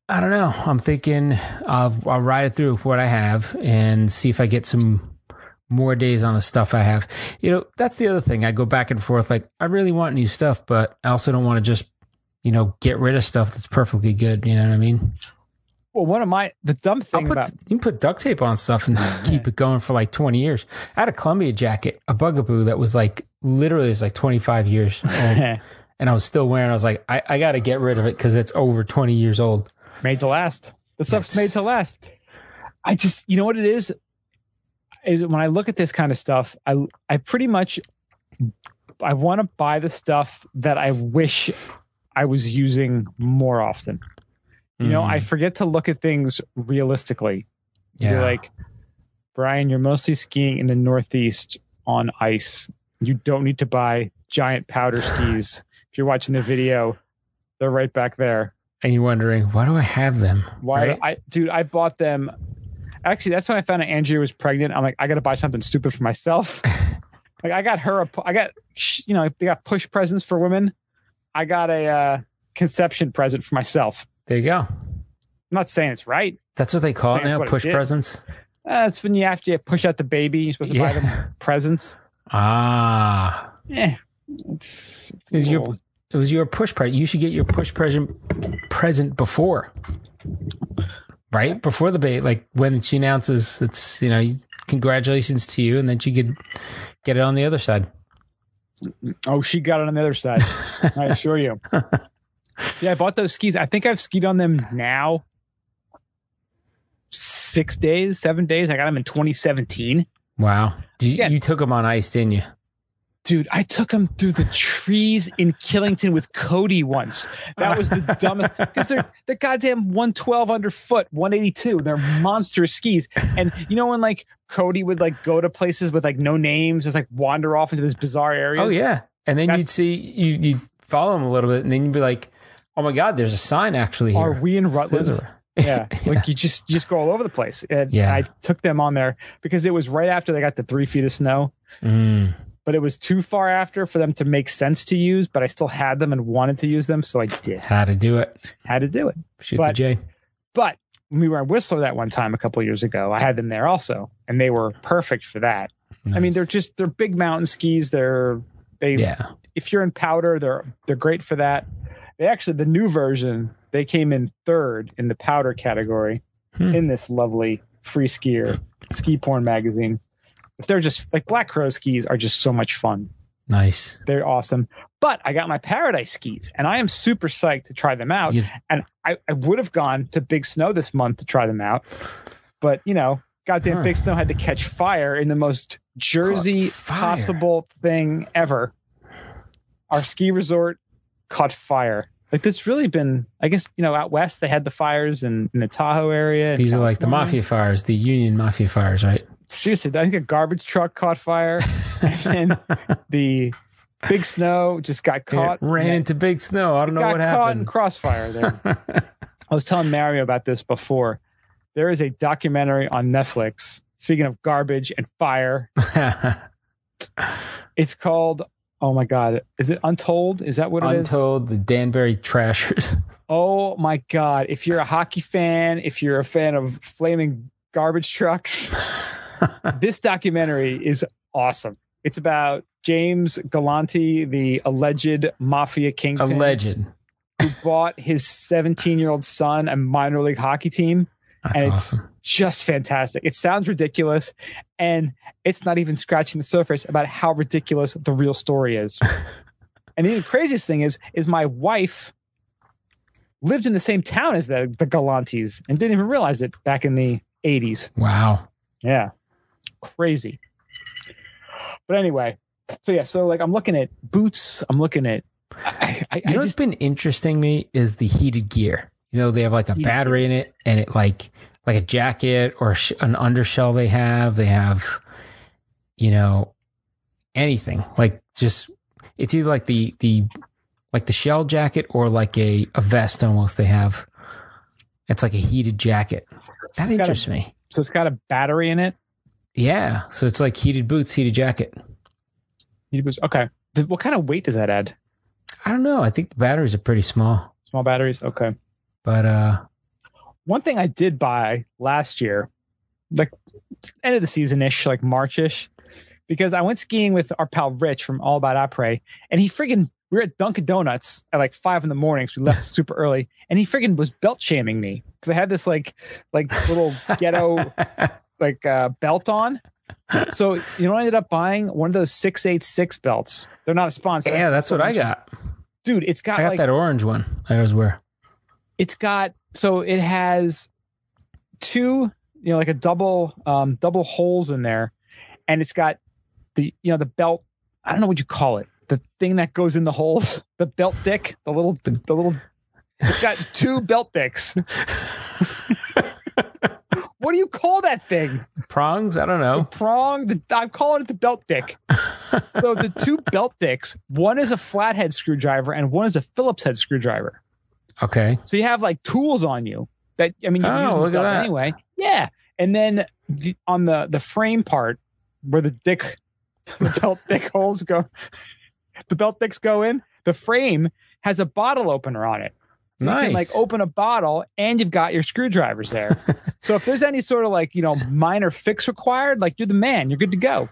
Speaker 2: I don't know. I'm thinking I'll, I'll ride it through what I have and see if I get some more days on the stuff I have. You know, that's the other thing. I go back and forth. Like, I really want new stuff, but I also don't want to just, you know, get rid of stuff that's perfectly good. You know what I mean?
Speaker 1: Well, one of my the dumb thing
Speaker 2: put,
Speaker 1: about
Speaker 2: you can put duct tape on stuff and *laughs* keep it going for like 20 years. I had a Columbia jacket, a bugaboo that was like literally it's like 25 years *laughs* old. and I was still wearing. I was like, I, I got to get rid of it because it's over 20 years old.
Speaker 1: made to last. The stuff's made to last. I just, you know what it is, is when I look at this kind of stuff, I I pretty much I want to buy the stuff that I wish I was using more often. You know,
Speaker 2: Mm.
Speaker 1: I forget to look at things realistically.
Speaker 2: yeah,
Speaker 1: You're like, Brian, you're mostly skiing in the Northeast on ice. You don't need to buy giant powder *sighs* skis. If you're watching the video, they're right back there.
Speaker 2: and you're wondering why do I have them?
Speaker 1: Why,
Speaker 2: Right?
Speaker 1: I, dude, I bought them. Actually, that's when I found out Andrea was pregnant. I'm like, I got to buy something stupid for myself. *laughs* like, I got her, a, I got, you know, they got push presents for women. I got a uh, conception present for myself.
Speaker 2: There you go.
Speaker 1: I'm not saying it's right.
Speaker 2: That's what they call it now.
Speaker 1: it
Speaker 2: Push
Speaker 1: did.
Speaker 2: presents.
Speaker 1: Uh, it's when you have to push out the baby. You're supposed to buy them *laughs* presents.
Speaker 2: Ah,
Speaker 1: Yeah, it's, it's
Speaker 2: Is your- it was your push present. You should get your push present present before, right? Before the bait, like when she announces it's you know congratulations to you, and then she could get it on the other side.
Speaker 1: Oh, she got it on the other side. *laughs* I assure you. *laughs* Yeah, I bought those skis. I think I've skied on them now six days, seven days. I got them in 2017.
Speaker 2: Wow, Did you,
Speaker 1: Yeah.
Speaker 2: you took them on ice, didn't you?
Speaker 1: Dude, I took them through the trees in Killington with Cody once. That was the *laughs* dumbest because they're the goddamn 112 underfoot, 182. They're monster skis. And you know when like Cody would like go to places with like no names, just like wander off into this bizarre areas.
Speaker 2: Oh yeah, and then
Speaker 1: That's-
Speaker 2: you'd see you you follow them a little bit, and then you'd be like, "Oh my god, there's a sign actually here."
Speaker 1: Are we in Rutland?
Speaker 2: Scissor.
Speaker 1: yeah *laughs* like you just you just go all over the place and
Speaker 2: Yeah.
Speaker 1: i took them on there because it was right after they got the three feet of snow
Speaker 2: Mm,
Speaker 1: but it was too far after for them to make sense to use but i still had them and wanted to use them so i did
Speaker 2: how to do it?
Speaker 1: How to do it
Speaker 2: Shoot the
Speaker 1: But-
Speaker 2: J.
Speaker 1: but when we were in whistler that one time a couple of years ago i had them there also and they were perfect for that i mean they're just they're big mountain skis they're they
Speaker 2: yeah.
Speaker 1: if you're in powder, they're they're great for that. They actually the new version they came in third in the powder category
Speaker 2: Hmm.
Speaker 1: in this lovely free skier ski porn magazine. But they're just like Black Crow skis are just so much fun.
Speaker 2: Nice.
Speaker 1: They're awesome. But I got my Paradise skis and I am super psyched to try them out.
Speaker 2: You-
Speaker 1: And I, I would have gone to Big Snow this month to try them out. But you know, goddamn
Speaker 2: Huh.
Speaker 1: Big Snow had to catch fire in the most Jersey possible thing ever. Our ski resort caught fire. Like that's really been, I guess, you know, out west they had the fires in, in the Tahoe area.
Speaker 2: These are like the mafia fires, the Union mafia fires, right?
Speaker 1: Seriously, I think a garbage truck caught fire, *laughs* and then the big snow just got caught.
Speaker 2: It ran into big snow. I don't know
Speaker 1: got
Speaker 2: what
Speaker 1: caught in crossfire there. *laughs* I was telling Mario about this before. There is a documentary on Netflix. Speaking of garbage and fire, *laughs* it's called. Oh my god, is it Untold? Is that what it is?
Speaker 2: Untold, the Danbury Trashers. *laughs*
Speaker 1: Oh my god! If you're a hockey fan, if you're a fan of flaming garbage trucks, *laughs* this documentary is awesome. It's about James Galante, the alleged mafia kingpin,
Speaker 2: legend.
Speaker 1: who bought his 17 year old son a minor league hockey team.
Speaker 2: That's
Speaker 1: And it's-
Speaker 2: awesome.
Speaker 1: Just fantastic. It sounds ridiculous, and it's not even scratching the surface about how ridiculous the real story is. *laughs* and the craziest thing is, is my wife lived in the same town as the, the Galantes and didn't even realize it back in the 80s.
Speaker 2: Wow.
Speaker 1: Yeah. Crazy. But anyway, so yeah, so like I'm looking at boots, I'm looking at I, I,
Speaker 2: You
Speaker 1: I
Speaker 2: know what's
Speaker 1: just
Speaker 2: been interesting me is the heated gear. You know, they have like a battery in it and it like like a jacket or sh- an undershell they have. They have, you know, anything like just it's either like the the like the shell jacket or like a, a vest almost they have. It's like a heated jacket. That
Speaker 1: a-
Speaker 2: interests me.
Speaker 1: So it's got a battery in it.
Speaker 2: Yeah. So it's like heated boots, heated jacket.
Speaker 1: It was- Okay. What kind of weight does that add?
Speaker 2: I don't know. I think the batteries are pretty small.
Speaker 1: Small batteries. Okay.
Speaker 2: But uh
Speaker 1: One thing I did buy last year, like end of the season ish, like Marchish, because I went skiing with our pal Rich from All About Après, and he friggin' we were at Dunkin' Donuts at like five in the morning, so we left *laughs* super early, and he friggin' was belt shaming me because I had this like like little ghetto *laughs* like uh, belt on. So you know, I ended up buying one of those six eight six belts. They're not a sponsor.
Speaker 2: Yeah, that's what I got.
Speaker 1: dude. It's got,
Speaker 2: I got
Speaker 1: like
Speaker 2: that orange one I always wear.
Speaker 1: It's got so it has two you know like a double um double holes in there. And it's got the you know the belt i don't know what you call it the thing that goes in the holes *laughs* the belt dick the little the, the little it's got two *laughs* belt dicks. What do you call that thing?
Speaker 2: Prongs? I don't
Speaker 1: the
Speaker 2: know.
Speaker 1: prong the, i'm calling it the belt dick. So the two *laughs* belt dicks one is a flathead screwdriver and one is a phillips head screwdriver
Speaker 2: Okay.
Speaker 1: so you have like tools on you that I mean you
Speaker 2: Oh,
Speaker 1: use
Speaker 2: look at that.
Speaker 1: anyway. Yeah. And then the, on the the frame part where the dick *laughs* the belt dick holes go *laughs* the belt dicks go in, the frame has a bottle opener on it. So you can like open a bottle and you've got your screwdrivers there. *laughs* so if there's any sort of like, you know, minor fix required, like you're the man, you're good to go.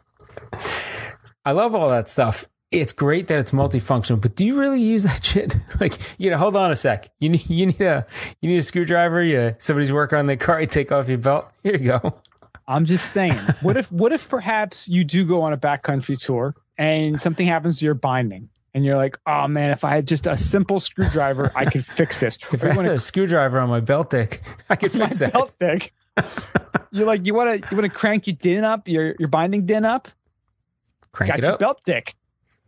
Speaker 2: I love all that stuff. It's great that it's multifunctional, but do you really use that *laughs* shit? Like, you know, hold on a sec. You need you need a you need a screwdriver. You somebody's working on the car. You take off your belt. Here you go.
Speaker 1: I'm just saying. what if what if perhaps you do go on a backcountry tour and something happens to your binding and you're like, oh man, if I had just a simple screwdriver, I could fix this. *laughs*
Speaker 2: If I had a screwdriver on my belt dick, I could *laughs* fix that.
Speaker 1: belt dick. You're like, you want to you want to crank your din up, your your binding din up.
Speaker 2: Crank
Speaker 1: got
Speaker 2: it
Speaker 1: your
Speaker 2: up.
Speaker 1: belt dick.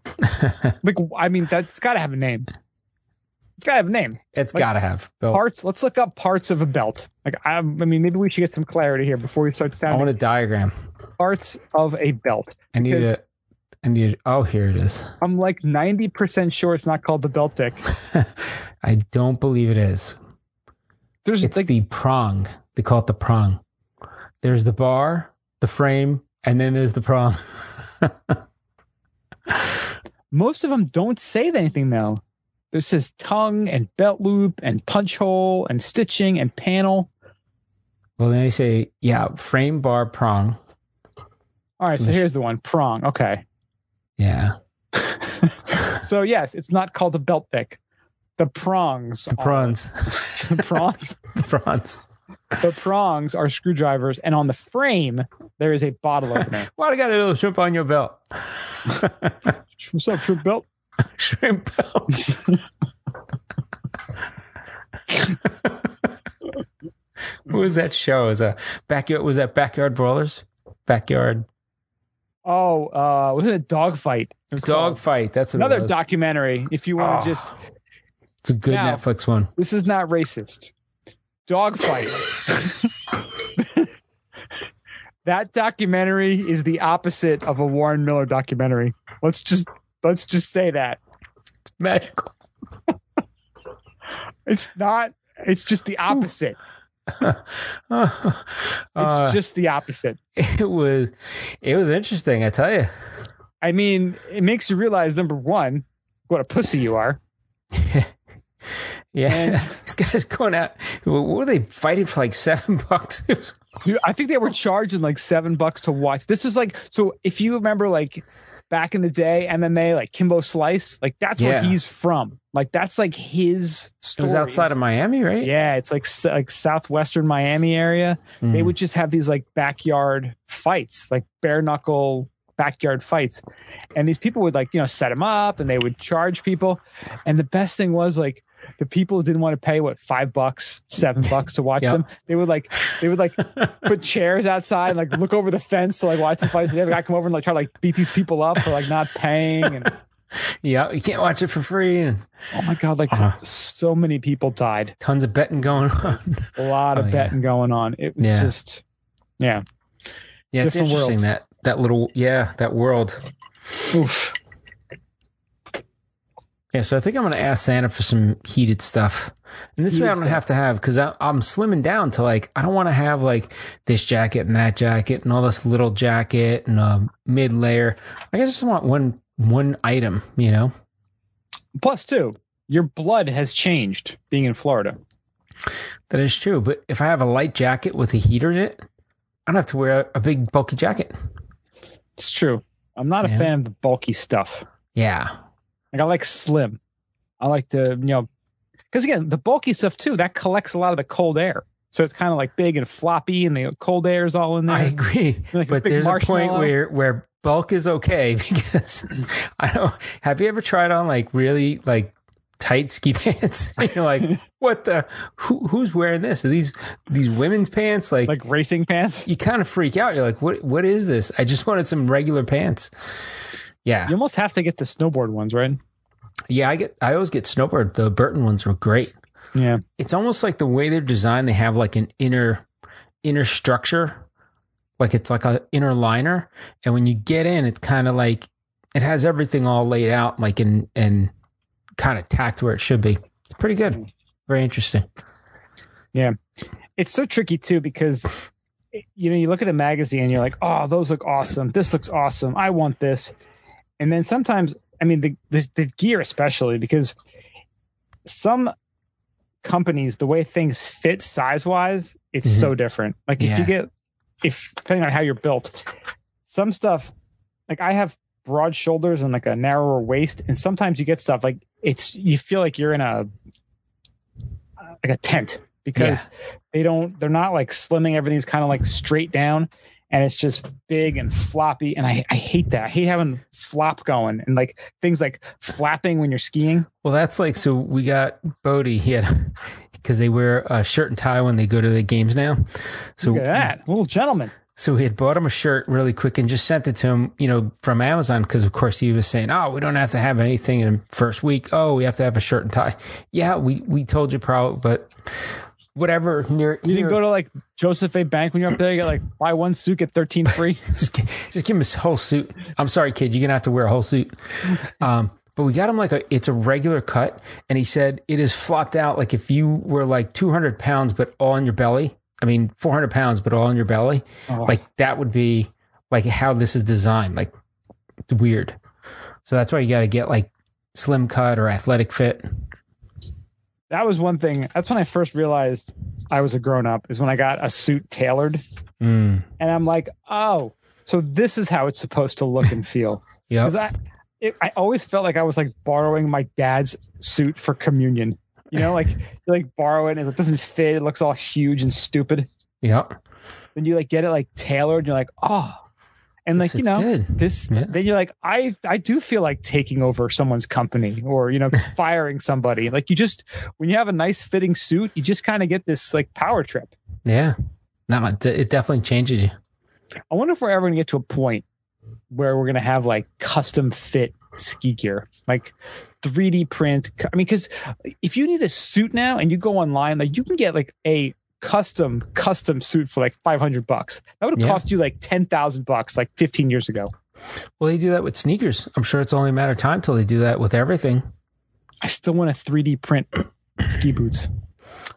Speaker 1: *laughs* like, I mean, that's got to have a name. It's got to have a name.
Speaker 2: It's
Speaker 1: like,
Speaker 2: got to have belt.
Speaker 1: Parts. Let's look up parts of a belt. Like, I, I mean, maybe we should get some clarity here before we start
Speaker 2: I want a diagram.
Speaker 1: parts of a belt.
Speaker 2: I need
Speaker 1: it.
Speaker 2: a. I need. Oh, here it is.
Speaker 1: I'm like 90% sure it's not called the belt dick. *laughs*
Speaker 2: I don't believe it is.
Speaker 1: There's
Speaker 2: It's
Speaker 1: like
Speaker 2: the prong. They call it the prong. There's the bar, the frame, and then there's the prong. *laughs*
Speaker 1: most of them don't say anything though. There says tongue and belt loop and punch hole and stitching and panel.
Speaker 2: well, then they say, yeah, frame, bar, prong.
Speaker 1: All right, so here's the one prong. Okay.
Speaker 2: Yeah, *laughs*
Speaker 1: so yes, it's not called a belt dick. The prongs.
Speaker 2: the
Speaker 1: are-
Speaker 2: prongs, *laughs*
Speaker 1: the prongs. *laughs*
Speaker 2: the prongs.
Speaker 1: The prongs are screwdrivers, and on the frame there is a bottle opener. *laughs*
Speaker 2: Why do I got a little shrimp on your belt?
Speaker 1: What's up, shrimp belt? *laughs*
Speaker 2: shrimp belt. *laughs* what was that show? Was a backyard? Was that backyard brawlers? Backyard
Speaker 1: Oh, uh, wasn't it dogfight? It was
Speaker 2: dog fight. That's
Speaker 1: Another documentary. If you want to
Speaker 2: Oh.
Speaker 1: just,
Speaker 2: It's a good
Speaker 1: Now-
Speaker 2: Netflix one.
Speaker 1: this is not racist. Dogfight. that documentary is the opposite of a Warren Miller documentary. Let's just let's just say that It's
Speaker 2: Magical.
Speaker 1: it's not. It's just the opposite. *laughs*
Speaker 2: Uh,
Speaker 1: It's just the opposite.
Speaker 2: it was it was interesting, I tell you.
Speaker 1: I mean, it makes you realize number one, what a pussy you are. *laughs*
Speaker 2: Yeah,
Speaker 1: And- *laughs*
Speaker 2: these guys going out. What were they fighting for? Like *laughs* seven bucks?
Speaker 1: Dude, I think they were charging like seven bucks to watch. This was like so. If you remember, like back in the day, MMA, like Kimbo Slice, like that's
Speaker 2: Yeah.
Speaker 1: where he's from. Like that's like his.
Speaker 2: it was outside of Miami, right?
Speaker 1: Yeah, it's like like southwestern Miami area. They
Speaker 2: Mm.
Speaker 1: would just have these like backyard fights, like bare knuckle backyard fights, and these people would like you know set them up, and they would charge people. And the best thing was like the people who didn't want to pay what five bucks, seven bucks to watch
Speaker 2: Yep.
Speaker 1: them. They would like they would like *laughs* put chairs outside and like look over the fence to like watch the fights. And they have a guy come over and like try to like beat these people up for like not paying. And *laughs*
Speaker 2: yeah, you can't watch it for free.
Speaker 1: Oh my god, like
Speaker 2: Uh-huh.
Speaker 1: so many people died.
Speaker 2: tons of betting going on.
Speaker 1: A lot of
Speaker 2: Oh, yeah.
Speaker 1: betting going on. It was
Speaker 2: Yeah.
Speaker 1: just yeah.
Speaker 2: Yeah, it's interesting
Speaker 1: world.
Speaker 2: that that little yeah that world.
Speaker 1: Oof.
Speaker 2: Yeah, so I think I'm going to ask Santa for some heated stuff. And this way I don't
Speaker 1: stuff.
Speaker 2: have to have, because I'm slimming down to like, I don't want to have like this jacket and that jacket and all this little jacket and um, a mid layer. I guess I just want one one item, you know?
Speaker 1: Plus, two, your blood has changed being in Florida.
Speaker 2: That is true. But if I have a light jacket with a heater in it, I don't have to wear a big bulky jacket.
Speaker 1: It's true. I'm not a fan of the bulky stuff.
Speaker 2: Yeah.
Speaker 1: Like I like slim. I like to, you know, because again, the bulky stuff too that collects a lot of the cold air. So it's kind of like big and floppy, and the cold air is all in there.
Speaker 2: I agree. *laughs*
Speaker 1: Like
Speaker 2: but
Speaker 1: big
Speaker 2: there's a point where where bulk is okay *laughs* because I don't have you ever tried on like really like tight ski *laughs* pants? You're like, what the who who's wearing this? Are these these women's pants? Like,
Speaker 1: like racing pants.
Speaker 2: you kind of freak out. You're like, what what is this? I just wanted some regular pants. Yeah.
Speaker 1: You almost have to get the snowboard ones, right?
Speaker 2: Yeah, I get I always get snowboard. The Burton ones were great.
Speaker 1: Yeah.
Speaker 2: It's almost like the way they're designed, they have like an inner inner structure. Like it's like a inner liner. And when you get in, it's kind of like it has everything all laid out, like in and kind of tacked where it should be. It's pretty good. Very interesting. Yeah.
Speaker 1: It's so tricky too because you know you look at a magazine and you're like, oh, those look awesome. This looks awesome. I want this. And then sometimes, I mean, the the, the gear especially because some companies, the way things fit size wise, it's so mm-hmm. different. Like if you get if depending on how you're built, some stuff like I have broad shoulders and like a narrower waist, and sometimes you get stuff like it's you feel like you're in a like a tent because they don't they're not like slimming. Everything's kind of like straight down and it's just big and floppy and I, I hate that i hate having flop going and like things like flapping when you're skiing
Speaker 2: Well, that's like so we got Bodie. He had *laughs* because they wear a shirt and tie when they go to the games now. So
Speaker 1: look at that little gentleman
Speaker 2: So he had bought him a shirt really quick and just sent it to him, you know, from Amazon because, of course, he was saying, "Oh, we don't have to have anything in first week. Oh, we have to have a shirt and tie." Yeah, we we told you probably, but whatever. Near,
Speaker 1: you didn't go to like joseph a bank when you're up there you get like buy one suit get 13 free *laughs*
Speaker 2: just just give him his whole suit. I'm sorry, kid, you're gonna have to wear a whole suit. *laughs* Um, but we got him like a it's a regular cut, and he said it is flopped out like if you were like 200 pounds but all in your belly. I mean, 400 pounds but all in your belly.
Speaker 1: Oh.
Speaker 2: Like that would be like how this is designed. Like weird. So that's why you got to get like slim cut or athletic fit.
Speaker 1: That was one thing that's when i first realized i was a grown-up is when i got a suit tailored
Speaker 2: Mm.
Speaker 1: and i'm like oh so this is how it's supposed to look and feel *laughs* yeah. I, it, I always felt like I was like borrowing my dad's suit for communion. You know, like you like borrow it and it doesn't fit. It looks all huge and stupid.
Speaker 2: Yeah.
Speaker 1: Then you like get it like tailored. You're like, oh, and
Speaker 2: This
Speaker 1: like you know
Speaker 2: good.
Speaker 1: this.
Speaker 2: Yeah.
Speaker 1: Then you're like, I I do feel like taking over someone's company or you know *laughs* firing somebody. Like you just when you have a nice fitting suit, you just kind of get this like power trip.
Speaker 2: Yeah. No, it it definitely changes you.
Speaker 1: I wonder if we're ever gonna get to a point where we're gonna have like custom fit ski gear, like 3D print. I mean, because if you need a suit now and you go online, like you can get like a custom custom suit for like 500 bucks. That would have
Speaker 2: Yeah.
Speaker 1: cost you like 10,000 bucks like 15 years ago.
Speaker 2: Well, they do that with sneakers. I'm sure it's only a matter of time till they do that with everything.
Speaker 1: I still want a 3D print *clears throat* ski boots.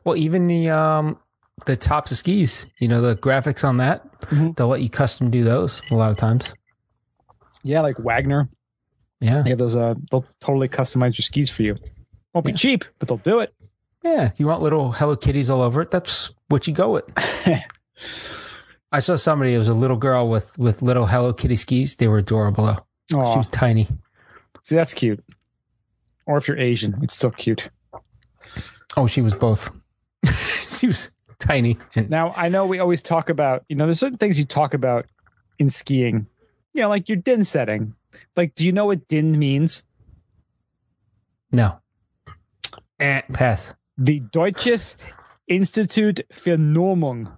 Speaker 2: Well, even the um the tops of skis, you know, the graphics on that,
Speaker 1: Mhm.
Speaker 2: they'll let you custom do those a lot of times.
Speaker 1: Yeah, like Wagner.
Speaker 2: Yeah.
Speaker 1: They have those. Uh, they'll totally customize your skis for you. Won't be
Speaker 2: Yeah.
Speaker 1: cheap, but they'll do it.
Speaker 2: Yeah. If you want little Hello Kitties all over it, that's what you go with. *laughs* I saw somebody, it was a little girl with with little Hello Kitty skis. They were adorable though. She was tiny.
Speaker 1: see, that's cute. Or if you're Asian, it's still cute.
Speaker 2: Oh, she was both. *laughs* she was tiny and
Speaker 1: Now, I know we always talk about, you know, there's certain things you talk about in skiing, you know, like your din setting. Like, do you know what din means?
Speaker 2: no. Eh, pass.
Speaker 1: The Deutsches Institut für Normung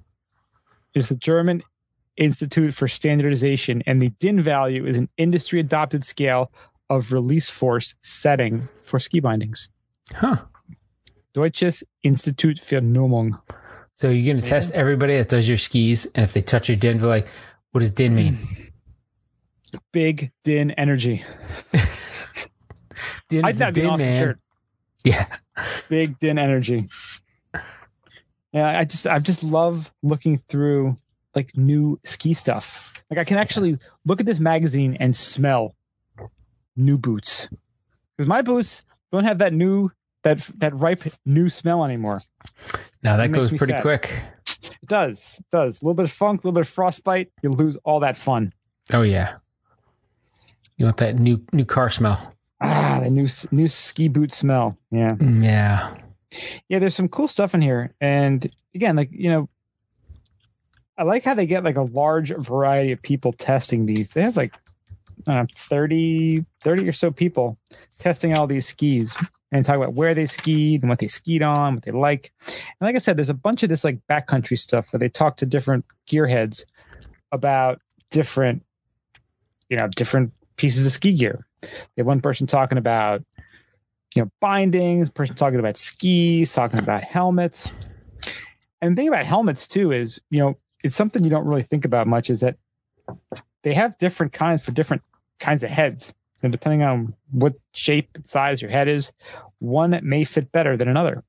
Speaker 1: is the German Institute for Standardization, and the din value is an industry adopted scale of release force setting for ski bindings.
Speaker 2: Huh.
Speaker 1: Deutsches Institut für Normung.
Speaker 2: So you're gonna test everybody that does your skis, and if they touch your din, be like, what does din mean? Hmm.
Speaker 1: Big din energy. *laughs*
Speaker 2: Din
Speaker 1: I'd
Speaker 2: the Din
Speaker 1: awesome
Speaker 2: man.
Speaker 1: shirt.
Speaker 2: Yeah.
Speaker 1: Big Din energy. Yeah, I just I just love looking through like new ski stuff. Like I can actually look at this magazine and smell new boots. Because my boots don't have that new that that ripe new smell anymore.
Speaker 2: Now that
Speaker 1: makes
Speaker 2: goes pretty
Speaker 1: sad.
Speaker 2: quick.
Speaker 1: It does. It does. A little bit of funk, a little bit of frostbite, you lose all that fun.
Speaker 2: Oh yeah. You want that new new car smell?
Speaker 1: Ah, the new new ski boot smell. Yeah.
Speaker 2: Mm, Yeah.
Speaker 1: Yeah there's some cool stuff in here. And again like you know i like how they get like a large variety of people testing these. They have like uh, 30 30 or so people testing all these skis and talk about where they skied and what they skied on what they like. And like i said there's a bunch of this like backcountry stuff where they talk to different gearheads about different you know different pieces of ski gear. They have one person talking about you know bindings person talking about skis talking about helmets. And the thing about helmets too is you know it's something you don't really think about much is that they have different kinds for different kinds of heads. And depending on what shape and size your head is one may fit better than another.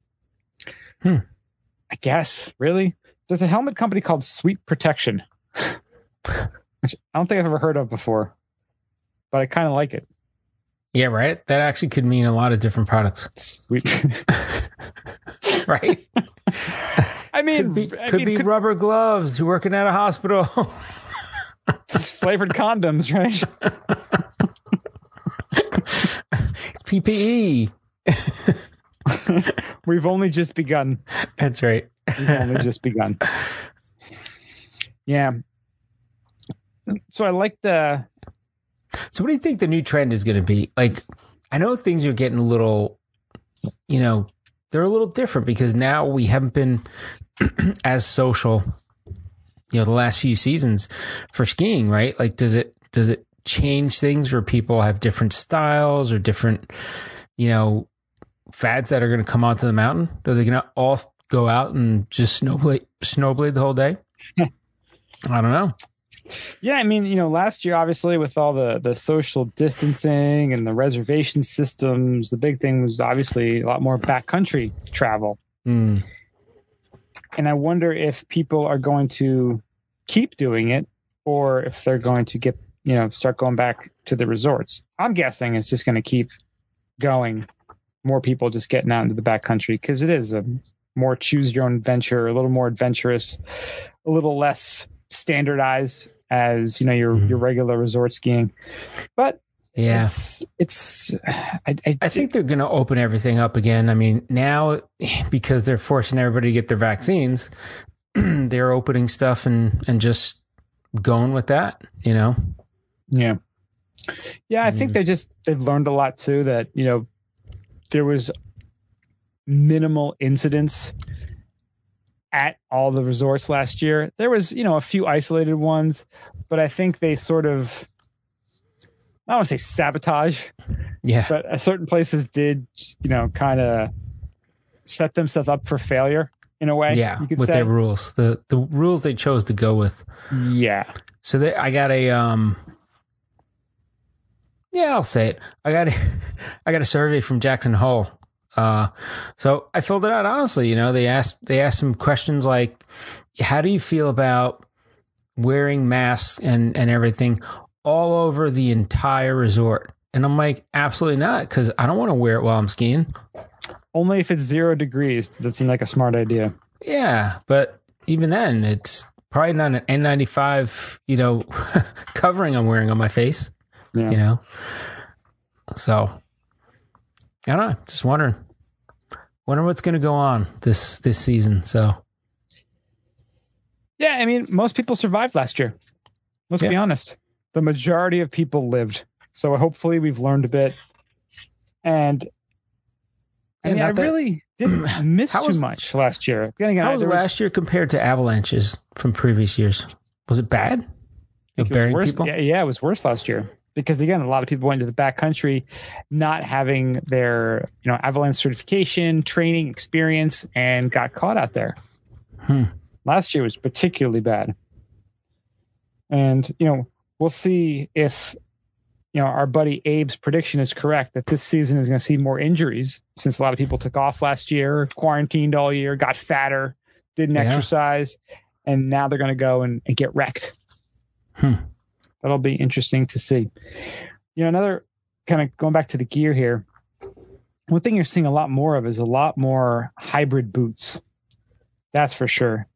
Speaker 2: Hmm.
Speaker 1: i guess really? There's a helmet company called sweet protection *laughs* which i don't think i've ever heard of before but i kind of like it
Speaker 2: Yeah, right. That actually could mean a lot of different products. *laughs* right?
Speaker 1: i mean
Speaker 2: could be,
Speaker 1: I
Speaker 2: could
Speaker 1: mean,
Speaker 2: be rubber gloves working at a hospital. *laughs*
Speaker 1: flavored condoms, right?
Speaker 2: it's PPE. *laughs*
Speaker 1: We've only just begun.
Speaker 2: That's right.
Speaker 1: We've only just begun. Yeah. So I like the
Speaker 2: So, what do you think the new trend is going to be? Like, I know things are getting a little, you know, they're a little different because now we haven't been *clears throat* as social, you know, the last few seasons for skiing, right? Like, does it does it change things where people have different styles or different, you know, fads that are going to come onto the mountain? Are they going to all go out and just snowblade snowblade the whole day? *laughs* I don't know.
Speaker 1: Yeah, I mean, you know, last year obviously with all the the social distancing and the reservation systems, the big thing was obviously a lot more backcountry travel.
Speaker 2: Mm.
Speaker 1: And I wonder if people are going to keep doing it or if they're going to get, you know, start going back to the resorts. I'm guessing it's just going to keep going. More people just getting out into the backcountry because it is a more choose your own adventure, a little more adventurous, a little less standardized as, you know, your
Speaker 2: Mhm.
Speaker 1: your regular resort skiing. But
Speaker 2: Yeah.
Speaker 1: it's it's I, I,
Speaker 2: I think they're going to open everything up again. I mean, now *sighs* because they're forcing everybody to get their vaccines, *clears throat* they're opening stuff and and just going with that. You know,
Speaker 1: Yeah. Yeah, I think
Speaker 2: Mm.
Speaker 1: they just they've learned a lot too that, you know, there was minimal incidents at all the resorts last year. There was, you know, a few isolated ones, but I think they sort of I don't want to say sabotage,
Speaker 2: yeah,
Speaker 1: but uh, certain places did, you know, kind of set themselves up for failure in a way.
Speaker 2: yeah,
Speaker 1: you could
Speaker 2: with
Speaker 1: say.
Speaker 2: their rules, the the rules they chose to go with.
Speaker 1: yeah.
Speaker 2: So they, I got a um. Yeah, I'll say it. I got a, *laughs* I got a survey from Jackson Hole. Uh, so I filled it out honestly. You know, they asked they asked some questions like, "How do you feel about wearing masks and and everything all over the entire resort?" And I'm like, "Absolutely not," because I don't want to wear it while I'm skiing.
Speaker 1: Only if it's zero degrees does it seem like a smart idea.
Speaker 2: Yeah, but even then, it's probably not an N95, you know, *laughs* covering I'm wearing on my face.
Speaker 1: Yeah.
Speaker 2: you know. So I don't know. Just wondering, wondering what's going to go on this this season. So
Speaker 1: Yeah, I mean, most people survived last year. Let's be honest. The majority of people lived. So hopefully we've learned a bit. And I
Speaker 2: Yeah,
Speaker 1: mean, I
Speaker 2: that-
Speaker 1: really didn't *clears throat* miss too
Speaker 2: was-
Speaker 1: much last year. Again,
Speaker 2: how was last year compared to avalanches from previous years? Was it bad?
Speaker 1: it was
Speaker 2: burying
Speaker 1: worse.
Speaker 2: people?
Speaker 1: Yeah, yeah, it was worse last year because again, a lot of people went to the back country, not having their you know avalanche certification, training, experience, and got caught out there.
Speaker 2: Hmm.
Speaker 1: Last year was particularly bad, and you know we'll see if you know, our buddy Abe's prediction is correct that this season is going to see more injuries since a lot of people took off last year, quarantined all year, got fatter, didn't
Speaker 2: Yeah.
Speaker 1: exercise, and now they're going to go and, and get wrecked.
Speaker 2: Hmm.
Speaker 1: That'll be interesting to see. You know, another kind of going back to the gear here. One thing you're seeing a lot more of is a lot more hybrid boots. That's for sure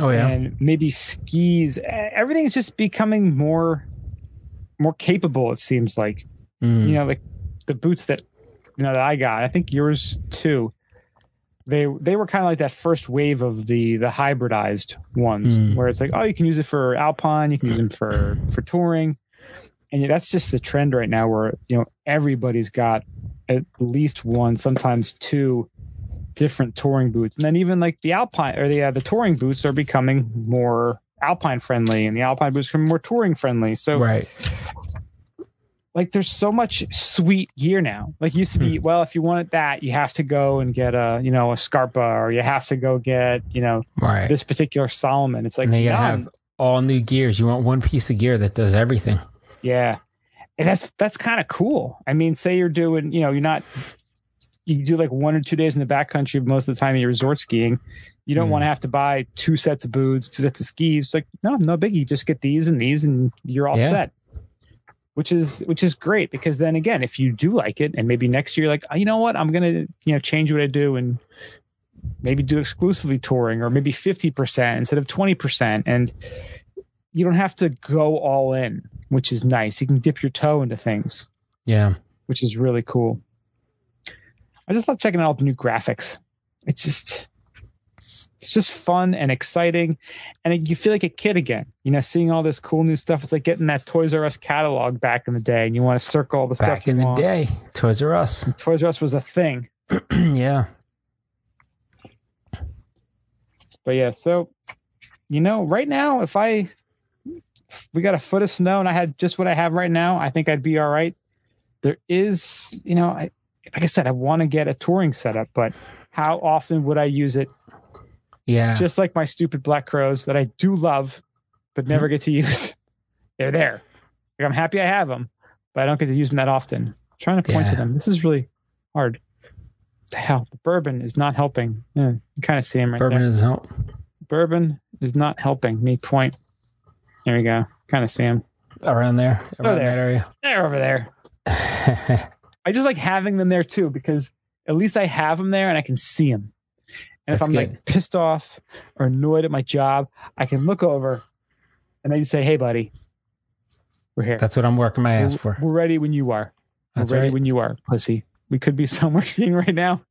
Speaker 2: Oh yeah.
Speaker 1: and maybe skis. Everything's just becoming more more capable. It seems like
Speaker 2: Mm.
Speaker 1: you know, like the boots that you know that I got. I think yours too. They they were kind of like that first wave of the the hybridized ones,
Speaker 2: Mm.
Speaker 1: where it's like, oh, you can use it for alpine, you can use them for *laughs* for touring, and that's just the trend right now. Where you know everybody's got at least one, sometimes two different touring boots, and then even like the alpine or the uh, the touring boots are becoming more alpine friendly, and the alpine boots are becoming more touring friendly. So
Speaker 2: right.
Speaker 1: Like there's so much sweet gear now. Like used to be, well, if you wanted that, you have to go and get a, you know, a Scarpa or you have to go get, you know,
Speaker 2: Right.
Speaker 1: this particular Salomon. It's like,
Speaker 2: and they gotta have all new gears. You want one piece of gear that does everything.
Speaker 1: yeah. And that's, that's kind of cool. I mean, say you're doing, you know, you're not, you do like one or two days in the backcountry most of the time you're resort skiing. You don't
Speaker 2: Hmm.
Speaker 1: want to have to buy two sets of boots, two sets of skis. It's like, no, no biggie. Just get these and these and you're all
Speaker 2: Yeah.
Speaker 1: set. Which is which is great because then again, if you do like it and maybe next year you're like, oh, you know what, I'm gonna, you know, change what I do and maybe do exclusively touring or maybe 50% instead of 20%. And you don't have to go all in, which is nice. You can dip your toe into things
Speaker 2: Yeah.
Speaker 1: which is really cool. I just love checking out the new graphics. It's just it's just fun and exciting, and it, you feel like a kid again. You know, seeing all this cool new stuff. It's like getting that Toys R Us catalog back in the day, and you want to circle all the
Speaker 2: Back
Speaker 1: stuff
Speaker 2: in the
Speaker 1: want.
Speaker 2: day, Toys R Us.
Speaker 1: Toys R Us was a thing, *clears throat*
Speaker 2: yeah.
Speaker 1: but yeah. So, you know, right now, if I if we got a foot of snow and I had just what I have right now, I think I'd be all right. There is, you know, I, like I said, I want to get a touring setup, but how often would I use it?
Speaker 2: Yeah.
Speaker 1: just like my stupid black crows that I do love, but mm-hmm. never get to use. *laughs* They're there. Like I'm happy I have them, but I don't get to use them that often. trying to point to them. This is really hard. The hell, the bourbon is not helping. Yeah, you kind of see him right
Speaker 2: Bourbon
Speaker 1: there.
Speaker 2: is help.
Speaker 1: Bourbon is not helping me point. There we go. Kind of see him.
Speaker 2: around there, around
Speaker 1: there.
Speaker 2: that area.
Speaker 1: They're over there. *laughs* I just like having them there too because at least I have them there and I can see them. And if I'm
Speaker 2: good.
Speaker 1: like pissed off or annoyed at my job, I can look over and I just say, "Hey, buddy, we're here.
Speaker 2: That's what I'm working my ass
Speaker 1: we're,
Speaker 2: for.
Speaker 1: we're ready when you are.
Speaker 2: That's
Speaker 1: we're ready
Speaker 2: right.
Speaker 1: when you are, pussy. We could be *laughs* somewhere skiing right now."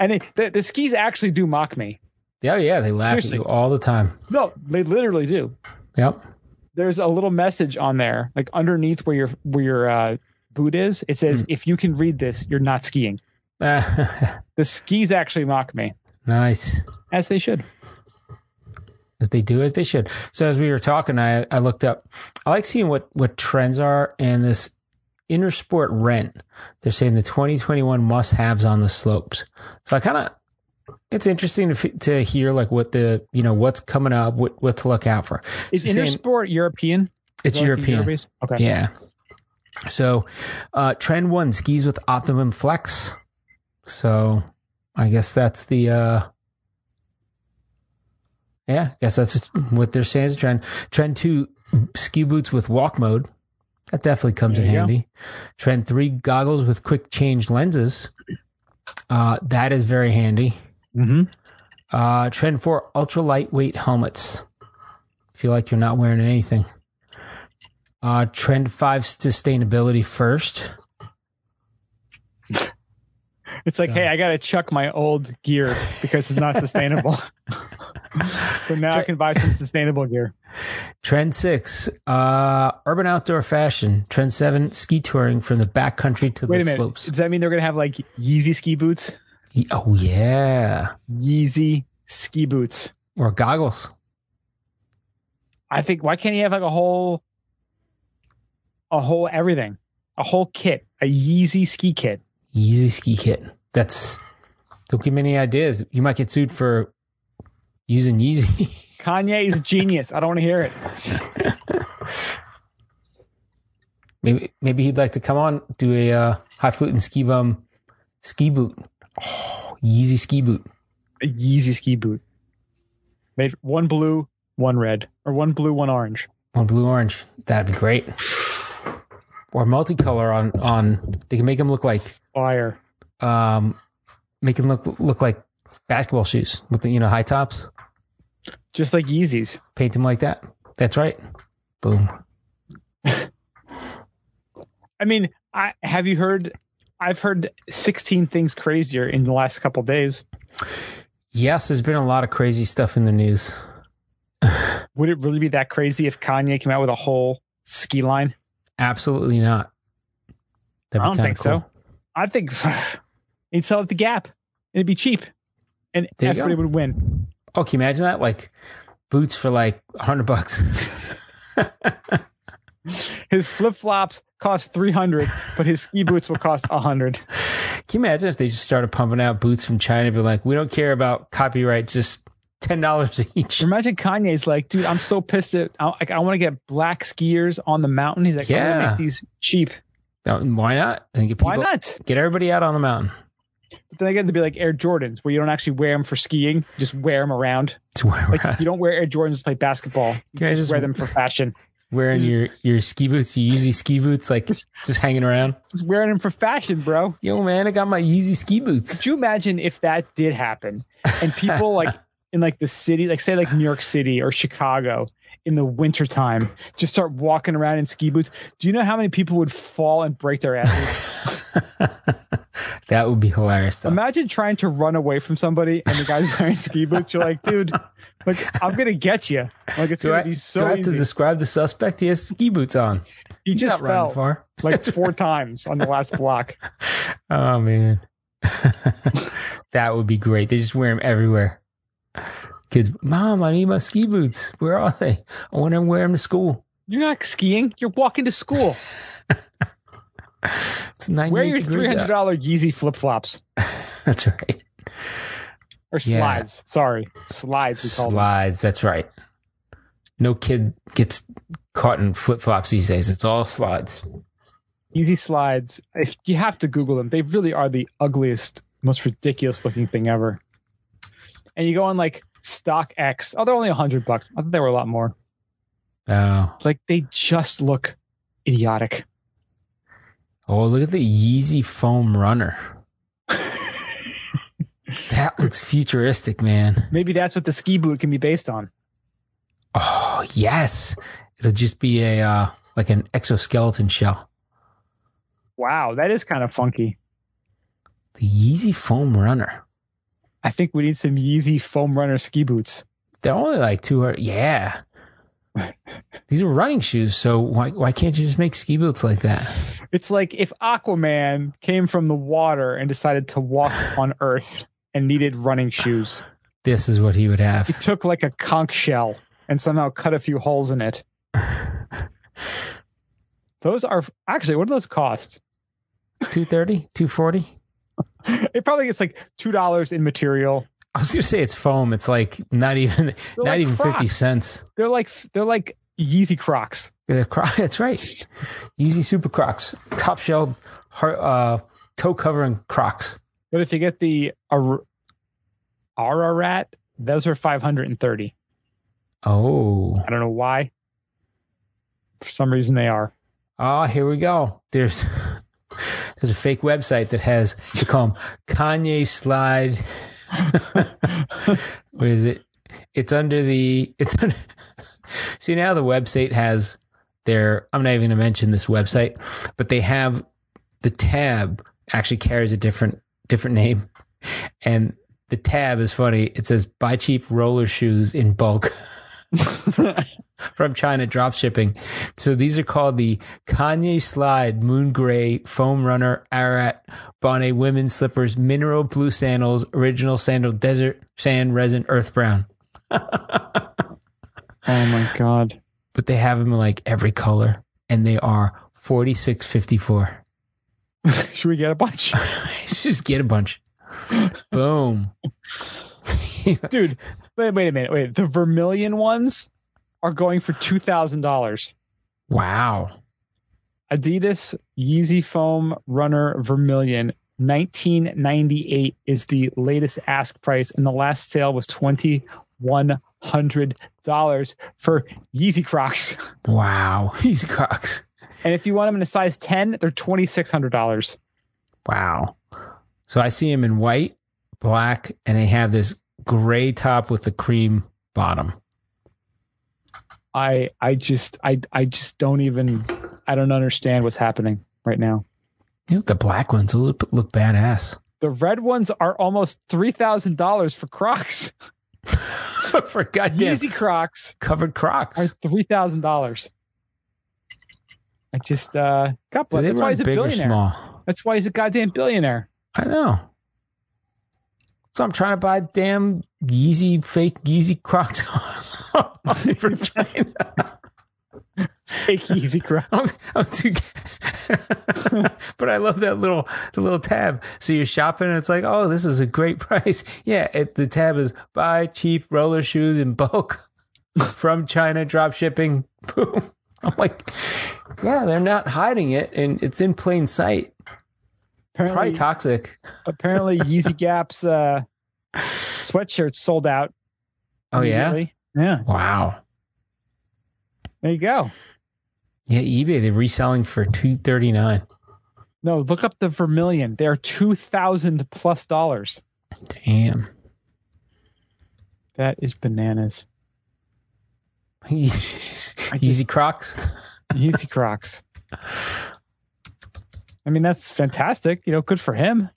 Speaker 1: And it, the, the skis actually do mock me.
Speaker 2: Yeah, yeah, they laugh
Speaker 1: Seriously.
Speaker 2: at you all the time.
Speaker 1: No, they literally do.
Speaker 2: Yep.
Speaker 1: There's a little message on there, like underneath where your where your uh, boot is. It says,
Speaker 2: Hmm.
Speaker 1: "If you can read this, you're not skiing." *laughs* The skis actually mock me,
Speaker 2: nice.
Speaker 1: as they should.
Speaker 2: As they do, as they should. So as we were talking, I, I looked up. I like seeing what what trends are and this Intersport rent. They're saying the 2021 must haves on the slopes. So I kind of it's interesting to f- to hear like what the you know what's coming up, what what to look out for.
Speaker 1: Is
Speaker 2: So saying-
Speaker 1: Intersport European?
Speaker 2: It's
Speaker 1: Is that like a
Speaker 2: European.
Speaker 1: Euro-based? Okay.
Speaker 2: Yeah. So, uh, trend one skis with optimum flex. So, I guess that's the, uh, yeah, I guess that's what they're saying is a trend. Trend two, ski boots with walk mode. That definitely comes
Speaker 1: There
Speaker 2: in
Speaker 1: you go.
Speaker 2: handy. Trend three, goggles with quick change lenses. Uh, that is very handy.
Speaker 1: Mm-hmm.
Speaker 2: Uh, trend four, ultra lightweight helmets. Feel like you're not wearing anything. Uh, trend five, sustainability first.
Speaker 1: It's like, hey, I got to chuck my old gear because it's not sustainable. *laughs* so now I can buy some sustainable gear.
Speaker 2: Trend six, uh, urban outdoor fashion. Trend seven, ski touring from the backcountry to
Speaker 1: Wait
Speaker 2: the slopes.
Speaker 1: Does that mean they're going to have like Yeezy ski boots?
Speaker 2: Ye- Oh yeah,
Speaker 1: Yeezy ski boots.
Speaker 2: or goggles.
Speaker 1: I think why can't he have like a whole, a whole everything, a whole kit, a Yeezy ski kit?
Speaker 2: Easy ski kit. That's don't give me any ideas. You might get sued for using Yeezy. *laughs*
Speaker 1: Kanye is a genius. I don't want to hear it.
Speaker 2: Maybe maybe he'd like to come on do a uh, high flute and ski bum ski boot. Oh, Yeezy ski boot.
Speaker 1: A Yeezy ski boot. Made one blue, one red, or one blue, one orange.
Speaker 2: One blue orange. That'd be great. Or multicolor on on. They can make them look like
Speaker 1: Fire.
Speaker 2: um, make them look look like basketball shoes with the you know high tops.
Speaker 1: Just like Yeezys.
Speaker 2: Paint them like that. That's right. Boom. *laughs*
Speaker 1: I mean, I have you heard I've heard 16 things crazier in the last couple days.
Speaker 2: Yes, there's been a lot of crazy stuff in the news. *laughs*
Speaker 1: Would it really be that crazy if Kanye came out with a whole ski line?
Speaker 2: Absolutely not.
Speaker 1: I don't think so. I think *laughs* he'd sell at the Gap. And it'd be cheap, and
Speaker 2: There
Speaker 1: everybody would win.
Speaker 2: Oh, can you imagine that? Like boots for like a hundred bucks. *laughs*
Speaker 1: His flip flops cost 300, but his ski boots will cost 100. *laughs*
Speaker 2: Can you imagine if they just started pumping out boots from China? Be like, we don't care about copyright, just ten dollars each.
Speaker 1: Imagine Kanye's like, dude, I'm so pissed at, I, like, I want to get black skiers on the mountain. He's like, I'm gonna
Speaker 2: Yeah.
Speaker 1: make these cheap.
Speaker 2: Why not? I think get people,
Speaker 1: Why not?
Speaker 2: Get everybody out on the mountain
Speaker 1: But then again, to be like Air Jordans, where you don't actually wear them for skiing, just wear them around. *laughs*
Speaker 2: to wear
Speaker 1: Like you don't wear Air Jordans to play basketball. You
Speaker 2: Can
Speaker 1: just,
Speaker 2: just-
Speaker 1: wear them for fashion.
Speaker 2: wearing your your ski boots, your Yeezy ski boots, like just *laughs* hanging around.
Speaker 1: Just wearing them for fashion, bro.
Speaker 2: Yo, man, I got my Yeezy ski boots.
Speaker 1: Could you imagine if that did happen and people like *laughs* in like the city, like say like New York City or Chicago in the wintertime, just start walking around in ski boots? Do you know how many people would fall and break their asses? *laughs*
Speaker 2: that would be hilarious, though.
Speaker 1: Imagine trying to run away from somebody and the guy's wearing ski boots. You're like, dude, like I'm gonna get you. Like it's
Speaker 2: do
Speaker 1: gonna
Speaker 2: I,
Speaker 1: be
Speaker 2: do
Speaker 1: so
Speaker 2: I have to describe the suspect? He has ski boots on.
Speaker 1: he
Speaker 2: He's
Speaker 1: just fell
Speaker 2: far.
Speaker 1: like it's four *laughs* times on the last block.
Speaker 2: Oh man, *laughs* that would be great. They just wear them everywhere. Kids, mom, I need my ski boots. Where are they? I want to wear them to school.
Speaker 1: You're not skiing. You're walking to school. *laughs*
Speaker 2: It's 98
Speaker 1: Wear your three hundred dollar Yeezy flip flops *laughs*
Speaker 2: That's right.
Speaker 1: or
Speaker 2: Yeah.
Speaker 1: slides. Sorry, slides. We call them.
Speaker 2: Slides. That's right. No kid gets caught in flip flops these days. It's all slides.
Speaker 1: Easy slides. If you have to Google them, they really are the ugliest, most ridiculous looking thing ever. And you go on like StockX. Oh, they're only a hundred bucks. I thought they were a lot more.
Speaker 2: Oh,
Speaker 1: Like they just look idiotic.
Speaker 2: oh, look at the Yeezy foam runner. *laughs* that looks futuristic, man.
Speaker 1: Maybe that's what the ski boot can be based on.
Speaker 2: Oh yes, it'll just be a uh, like an exoskeleton shell.
Speaker 1: Wow, that is kind of funky.
Speaker 2: The Yeezy foam runner.
Speaker 1: I think we need some Yeezy foam runner ski boots.
Speaker 2: They're only like two hundred. Yeah, *laughs* these are running shoes. So why why can't you just make ski boots like that?
Speaker 1: It's like if Aquaman came from the water and decided to walk *sighs* on Earth and needed running shoes.
Speaker 2: This is what he would have.
Speaker 1: He took like a conch shell and somehow cut a few holes in it. *laughs* Those are actually what do those cost?
Speaker 2: 230 240
Speaker 1: It probably gets like two dollars in material.
Speaker 2: I was gonna say it's foam. It's like not even
Speaker 1: They're
Speaker 2: not
Speaker 1: like
Speaker 2: even fifty cents.
Speaker 1: They're like they're like Yeezy Crocs.
Speaker 2: They're Cro- *laughs* That's right. Yeezy Super Crocs, top shell, har- uh, toe covering Crocs.
Speaker 1: But if you get the Ar- Ararat, those are five hundred and thirty.
Speaker 2: Oh,
Speaker 1: I don't know why. For some reason, they are.
Speaker 2: oh, here we go. There's there's a fake website that has they call 'em Kanye slide. *laughs* what is it? It's under the it's *laughs* under, see now the website has their I'm not even gonna mention this website, but they have the tab actually carries a different different name. And the tab is funny. It says buy cheap roller shoes in bulk *laughs* *laughs* from China drop shipping. So these are called the Kanye Slide Moon Gray Foam Runner Arat Bonnet Women's Slippers Mineral Blue Sandals Original Sandal Desert Sand Resin Earth Brown. *laughs*
Speaker 1: Oh my god.
Speaker 2: But they have them in like every color and they are 46.54. *laughs*
Speaker 1: Should we get a bunch?
Speaker 2: Just get a bunch. Boom.
Speaker 1: Dude, wait, wait a minute. Wait, the vermilion ones are going for two thousand dollars.
Speaker 2: wow.
Speaker 1: Adidas Yeezy Foam Runner Vermilion 1998 is the latest ask price, and the last sale was twenty one hundred dollars for Yeezy Crocs.
Speaker 2: Wow. *laughs* Yeezy Crocs.
Speaker 1: And if you want them in a size 10, they're twenty six hundred dollars.
Speaker 2: Wow. So I see them in white, black, and they have this gray top with the cream bottom.
Speaker 1: I I just I I just don't even I don't understand what's happening right now.
Speaker 2: You know, the black ones those look, look badass.
Speaker 1: The red ones are almost three thousand dollars for Crocs. *laughs*
Speaker 2: For goddamn
Speaker 1: Yeezy Crocs
Speaker 2: covered Crocs.
Speaker 1: are three thousand dollars. I just uh God bless. That's why he's a billionaire. That's why he's a goddamn billionaire.
Speaker 2: I know. So I'm trying to buy damn Yeezy fake Yeezy Crocs *laughs* from *laughs* China.
Speaker 1: Fake Yeezy Crocs.
Speaker 2: I'm, I'm too, *laughs* but I love that little the little tab. So you're shopping and it's like, oh, this is a great price. Yeah, it, the tab is buy cheap roller shoes in bulk from China, drop shipping. Boom. I'm like, yeah, they're not hiding it, and it's in plain sight. Probably toxic.
Speaker 1: apparently *laughs* Yeezy Gap's uh, sweatshirts sold out.
Speaker 2: Oh yeah,
Speaker 1: yeah.
Speaker 2: wow.
Speaker 1: There you go.
Speaker 2: Yeah, eBay they're reselling for two thirty nine.
Speaker 1: No, look up the Vermilion. They're two thousand plus dollars.
Speaker 2: Damn.
Speaker 1: That is bananas. *laughs*
Speaker 2: Easy Crocs.
Speaker 1: Yeezy Crocs. *laughs* I mean, that's fantastic. You know, good for him.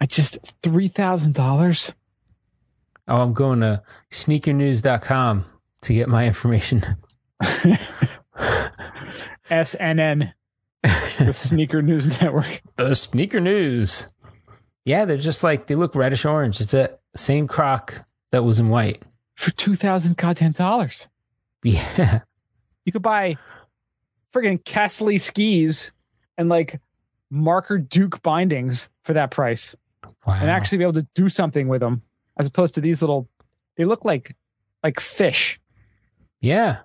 Speaker 1: I just three thousand dollars.
Speaker 2: Oh, I'm going to sneakernews.com to get my information. *laughs*
Speaker 1: SNN, the Sneaker News Network. *laughs*
Speaker 2: The sneaker news. Yeah, they're just like they look reddish orange. It's a same croc that was in white.
Speaker 1: for two thousand goddamn dollars. *laughs*
Speaker 2: Yeah.
Speaker 1: You could buy friggin' Kästle skis and like marker Duke bindings for that price,
Speaker 2: Wow.
Speaker 1: and actually be able to do something with them, as opposed to these little. They look like like fish,
Speaker 2: yeah.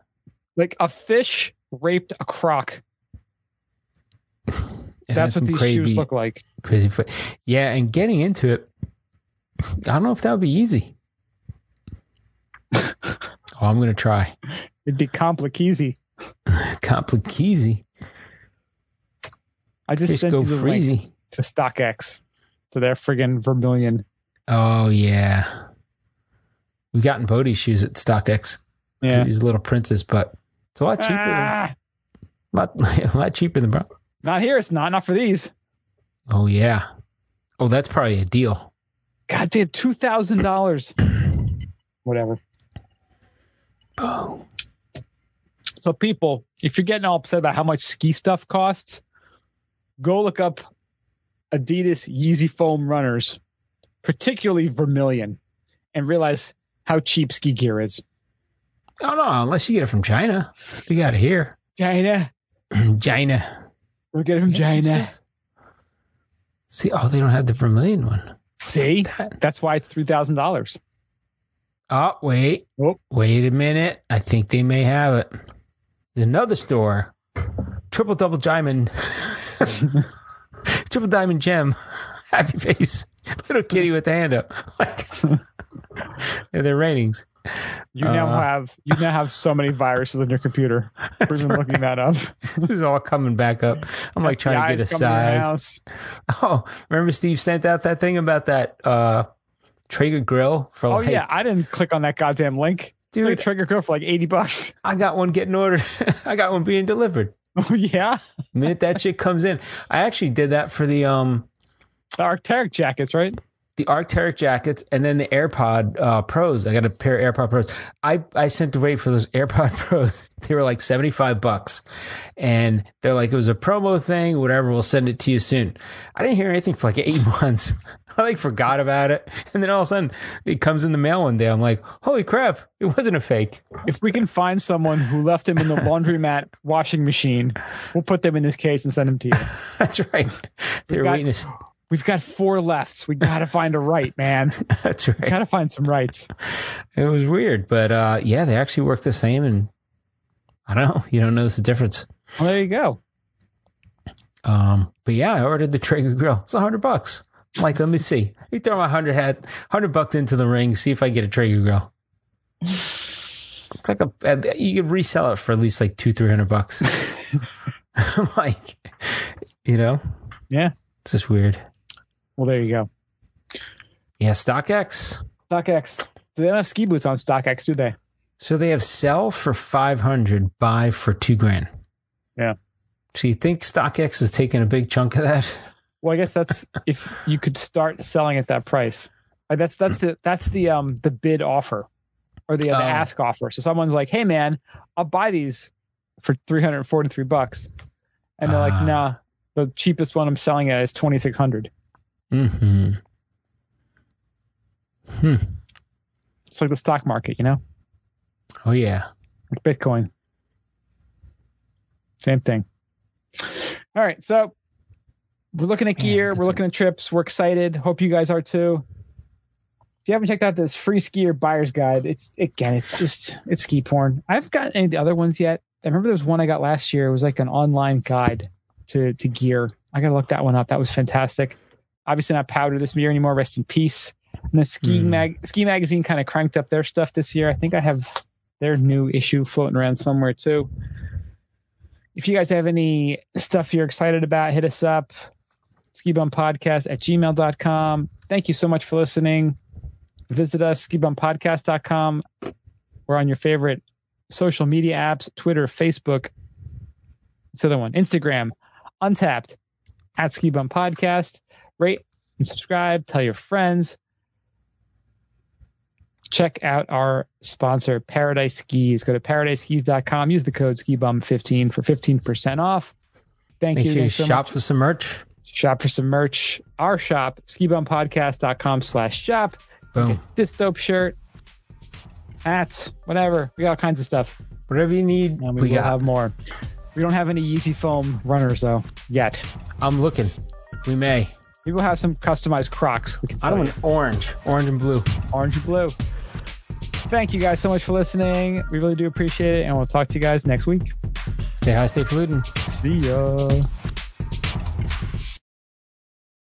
Speaker 1: like a fish raped a croc. *sighs* That's what these
Speaker 2: crazy,
Speaker 1: shoes look like.
Speaker 2: crazy foot. Yeah, and getting into it, I don't know if that would be easy. *laughs* oh, I'm gonna try.
Speaker 1: It'd be complicated. *laughs*
Speaker 2: Complicazy.
Speaker 1: I just
Speaker 2: Fish
Speaker 1: sent
Speaker 2: go
Speaker 1: you the link
Speaker 2: freezy.
Speaker 1: to StockX to their friggin' Vermilion.
Speaker 2: Oh yeah. We've gotten Bodhi shoes at StockX.
Speaker 1: Yeah.
Speaker 2: He's a little princess, but it's a lot cheaper
Speaker 1: Ah,
Speaker 2: than *laughs* lot, a *laughs* lot cheaper than bro.
Speaker 1: not here. It's not. Not for these.
Speaker 2: Oh yeah. Oh, that's probably a deal.
Speaker 1: Goddamn, two thousand dollars. *clears throat* Whatever.
Speaker 2: Oh.
Speaker 1: So, people, if you're getting all upset about how much ski stuff costs, go look up Adidas Yeezy Foam runners, particularly Vermilion, and realize how cheap ski gear is.
Speaker 2: Oh no, unless you get it from China. We got it here.
Speaker 1: China, *clears throat*
Speaker 2: China.
Speaker 1: we get it from
Speaker 2: Yeah,
Speaker 1: China.
Speaker 2: See, oh, they don't have the vermilion one.
Speaker 1: See,
Speaker 2: That-
Speaker 1: that's why it's three thousand dollars.
Speaker 2: Oh, wait.
Speaker 1: Oh.
Speaker 2: Wait a minute. I think they may have it. There's another store. Triple double diamond. *laughs* Triple diamond gem. *laughs* Happy face. Little kitty with the hand up. Like *laughs* they're their ratings.
Speaker 1: You now
Speaker 2: Uh.
Speaker 1: have you now have so many viruses on your computer. We've been looking that up.
Speaker 2: This is all coming back up. I'm like trying to get a
Speaker 1: FBI's coming to your
Speaker 2: size. Oh, remember Steve sent out that thing about that uh Traeger grill for
Speaker 1: Oh
Speaker 2: like
Speaker 1: yeah, I didn't click on that goddamn link. Dude, like a Traeger grill for like eighty bucks. *laughs*
Speaker 2: I got one getting ordered. *laughs* I got one being delivered.
Speaker 1: Oh yeah,
Speaker 2: The minute that shit comes in. I actually did that for the um
Speaker 1: the Arcteryx jackets, right?
Speaker 2: the Arcteryx jackets and then the AirPod uh, Pros. I got a pair of AirPod Pros. I, I sent away for those *laughs* AirPod Pros. They were like 75 bucks. And they're like, it was a promo thing, whatever. We'll send it to you soon. I didn't hear anything for like eight months. *laughs* I like forgot about it. And then all of a sudden it comes in the mail one day. I'm like, holy crap, it wasn't a fake.
Speaker 1: If we can find someone who left him in the laundromat *laughs* washing machine, we'll put them in this case and send them to you. *laughs*
Speaker 2: That's right. They're
Speaker 1: got-
Speaker 2: waiting to,
Speaker 1: We've got four lefts. We got to find a right, man.
Speaker 2: that's right.
Speaker 1: got to find some rights.
Speaker 2: It was weird, but uh, yeah, they actually work the same. And I don't know. You don't notice the difference.
Speaker 1: Well, there you go.
Speaker 2: Um, but yeah, I ordered the Traeger grill. It's a hundred bucks. Like, let me see. You throw my hundred hat, hundred bucks into the ring, see if I get a Traeger grill. *laughs* It's like a uh, you could resell it for at least like two, three hundred bucks. I'm *laughs* *laughs* like, you know,
Speaker 1: Yeah.
Speaker 2: it's just weird.
Speaker 1: Well, there you go.
Speaker 2: Yeah, StockX.
Speaker 1: StockX. Do they don't have ski boots on StockX, do they?
Speaker 2: So they have sell for five hundred, buy for two grand.
Speaker 1: Yeah.
Speaker 2: So you think StockX is taking a big chunk of that?
Speaker 1: Well, I guess that's if you could start selling at that price. That's that's the that's the um the bid offer or the, uh, the
Speaker 2: Oh.
Speaker 1: ask offer. So someone's like, "Hey man, I'll buy these for 343 bucks." And they're
Speaker 2: Ah.
Speaker 1: like, "Nah, the cheapest one I'm selling it is 2600."
Speaker 2: Mm-hmm. Hmm.
Speaker 1: It's like the stock market, you know?
Speaker 2: Oh yeah.
Speaker 1: Like Bitcoin. Same thing. All right, so we're looking at gear,
Speaker 2: that's
Speaker 1: we're
Speaker 2: a-
Speaker 1: looking at trips, we're excited. Hope you guys are too. If you haven't checked out this Freeskier buyer's guide, it's again, it's just it's ski porn. I haven't gotten any of the other ones yet. I remember there was one I got last year. It was like an online guide to to gear. I gotta look that one up. That was fantastic. Obviously not powder this year anymore. Rest in peace. And then ski
Speaker 2: Hmm.
Speaker 1: mag ski magazine kind of cranked up their stuff this year. I think I have their new issue floating around somewhere too. If you guys have any stuff you're excited about, hit us up. Skibumpodcast at gmail.com. Thank you so much for listening. Visit us, skibumpodcast.com. We're on your favorite social media apps Twitter, Facebook. It's the other one, Instagram, Untappd, at Ski Bum Podcast. Rate and subscribe. Tell your friends. Check out our sponsor, Paradise Skis. Go to paradiseskis.com. Use the code SKIBUM15 for 15% off. Thank
Speaker 2: Make
Speaker 1: you
Speaker 2: sure you
Speaker 1: so
Speaker 2: shop
Speaker 1: much.
Speaker 2: for some merch.
Speaker 1: Shop for some merch. Our shop, skibumpodcast.com slash shop. This dope shirt, hats, whatever. We got all kinds of stuff.
Speaker 2: Whatever you need,
Speaker 1: And we,
Speaker 2: we
Speaker 1: will
Speaker 2: got.
Speaker 1: have more. We don't have any Yeezy foam runners though yet.
Speaker 2: I'm looking. We may.
Speaker 1: We will have some customized Crocs. We can
Speaker 2: I don't want orange, orange and blue.
Speaker 1: orange and blue. Thank you guys so much for listening. We really do appreciate it, and we'll talk to you guys next week.
Speaker 2: Stay high, stay fluting.
Speaker 1: See ya.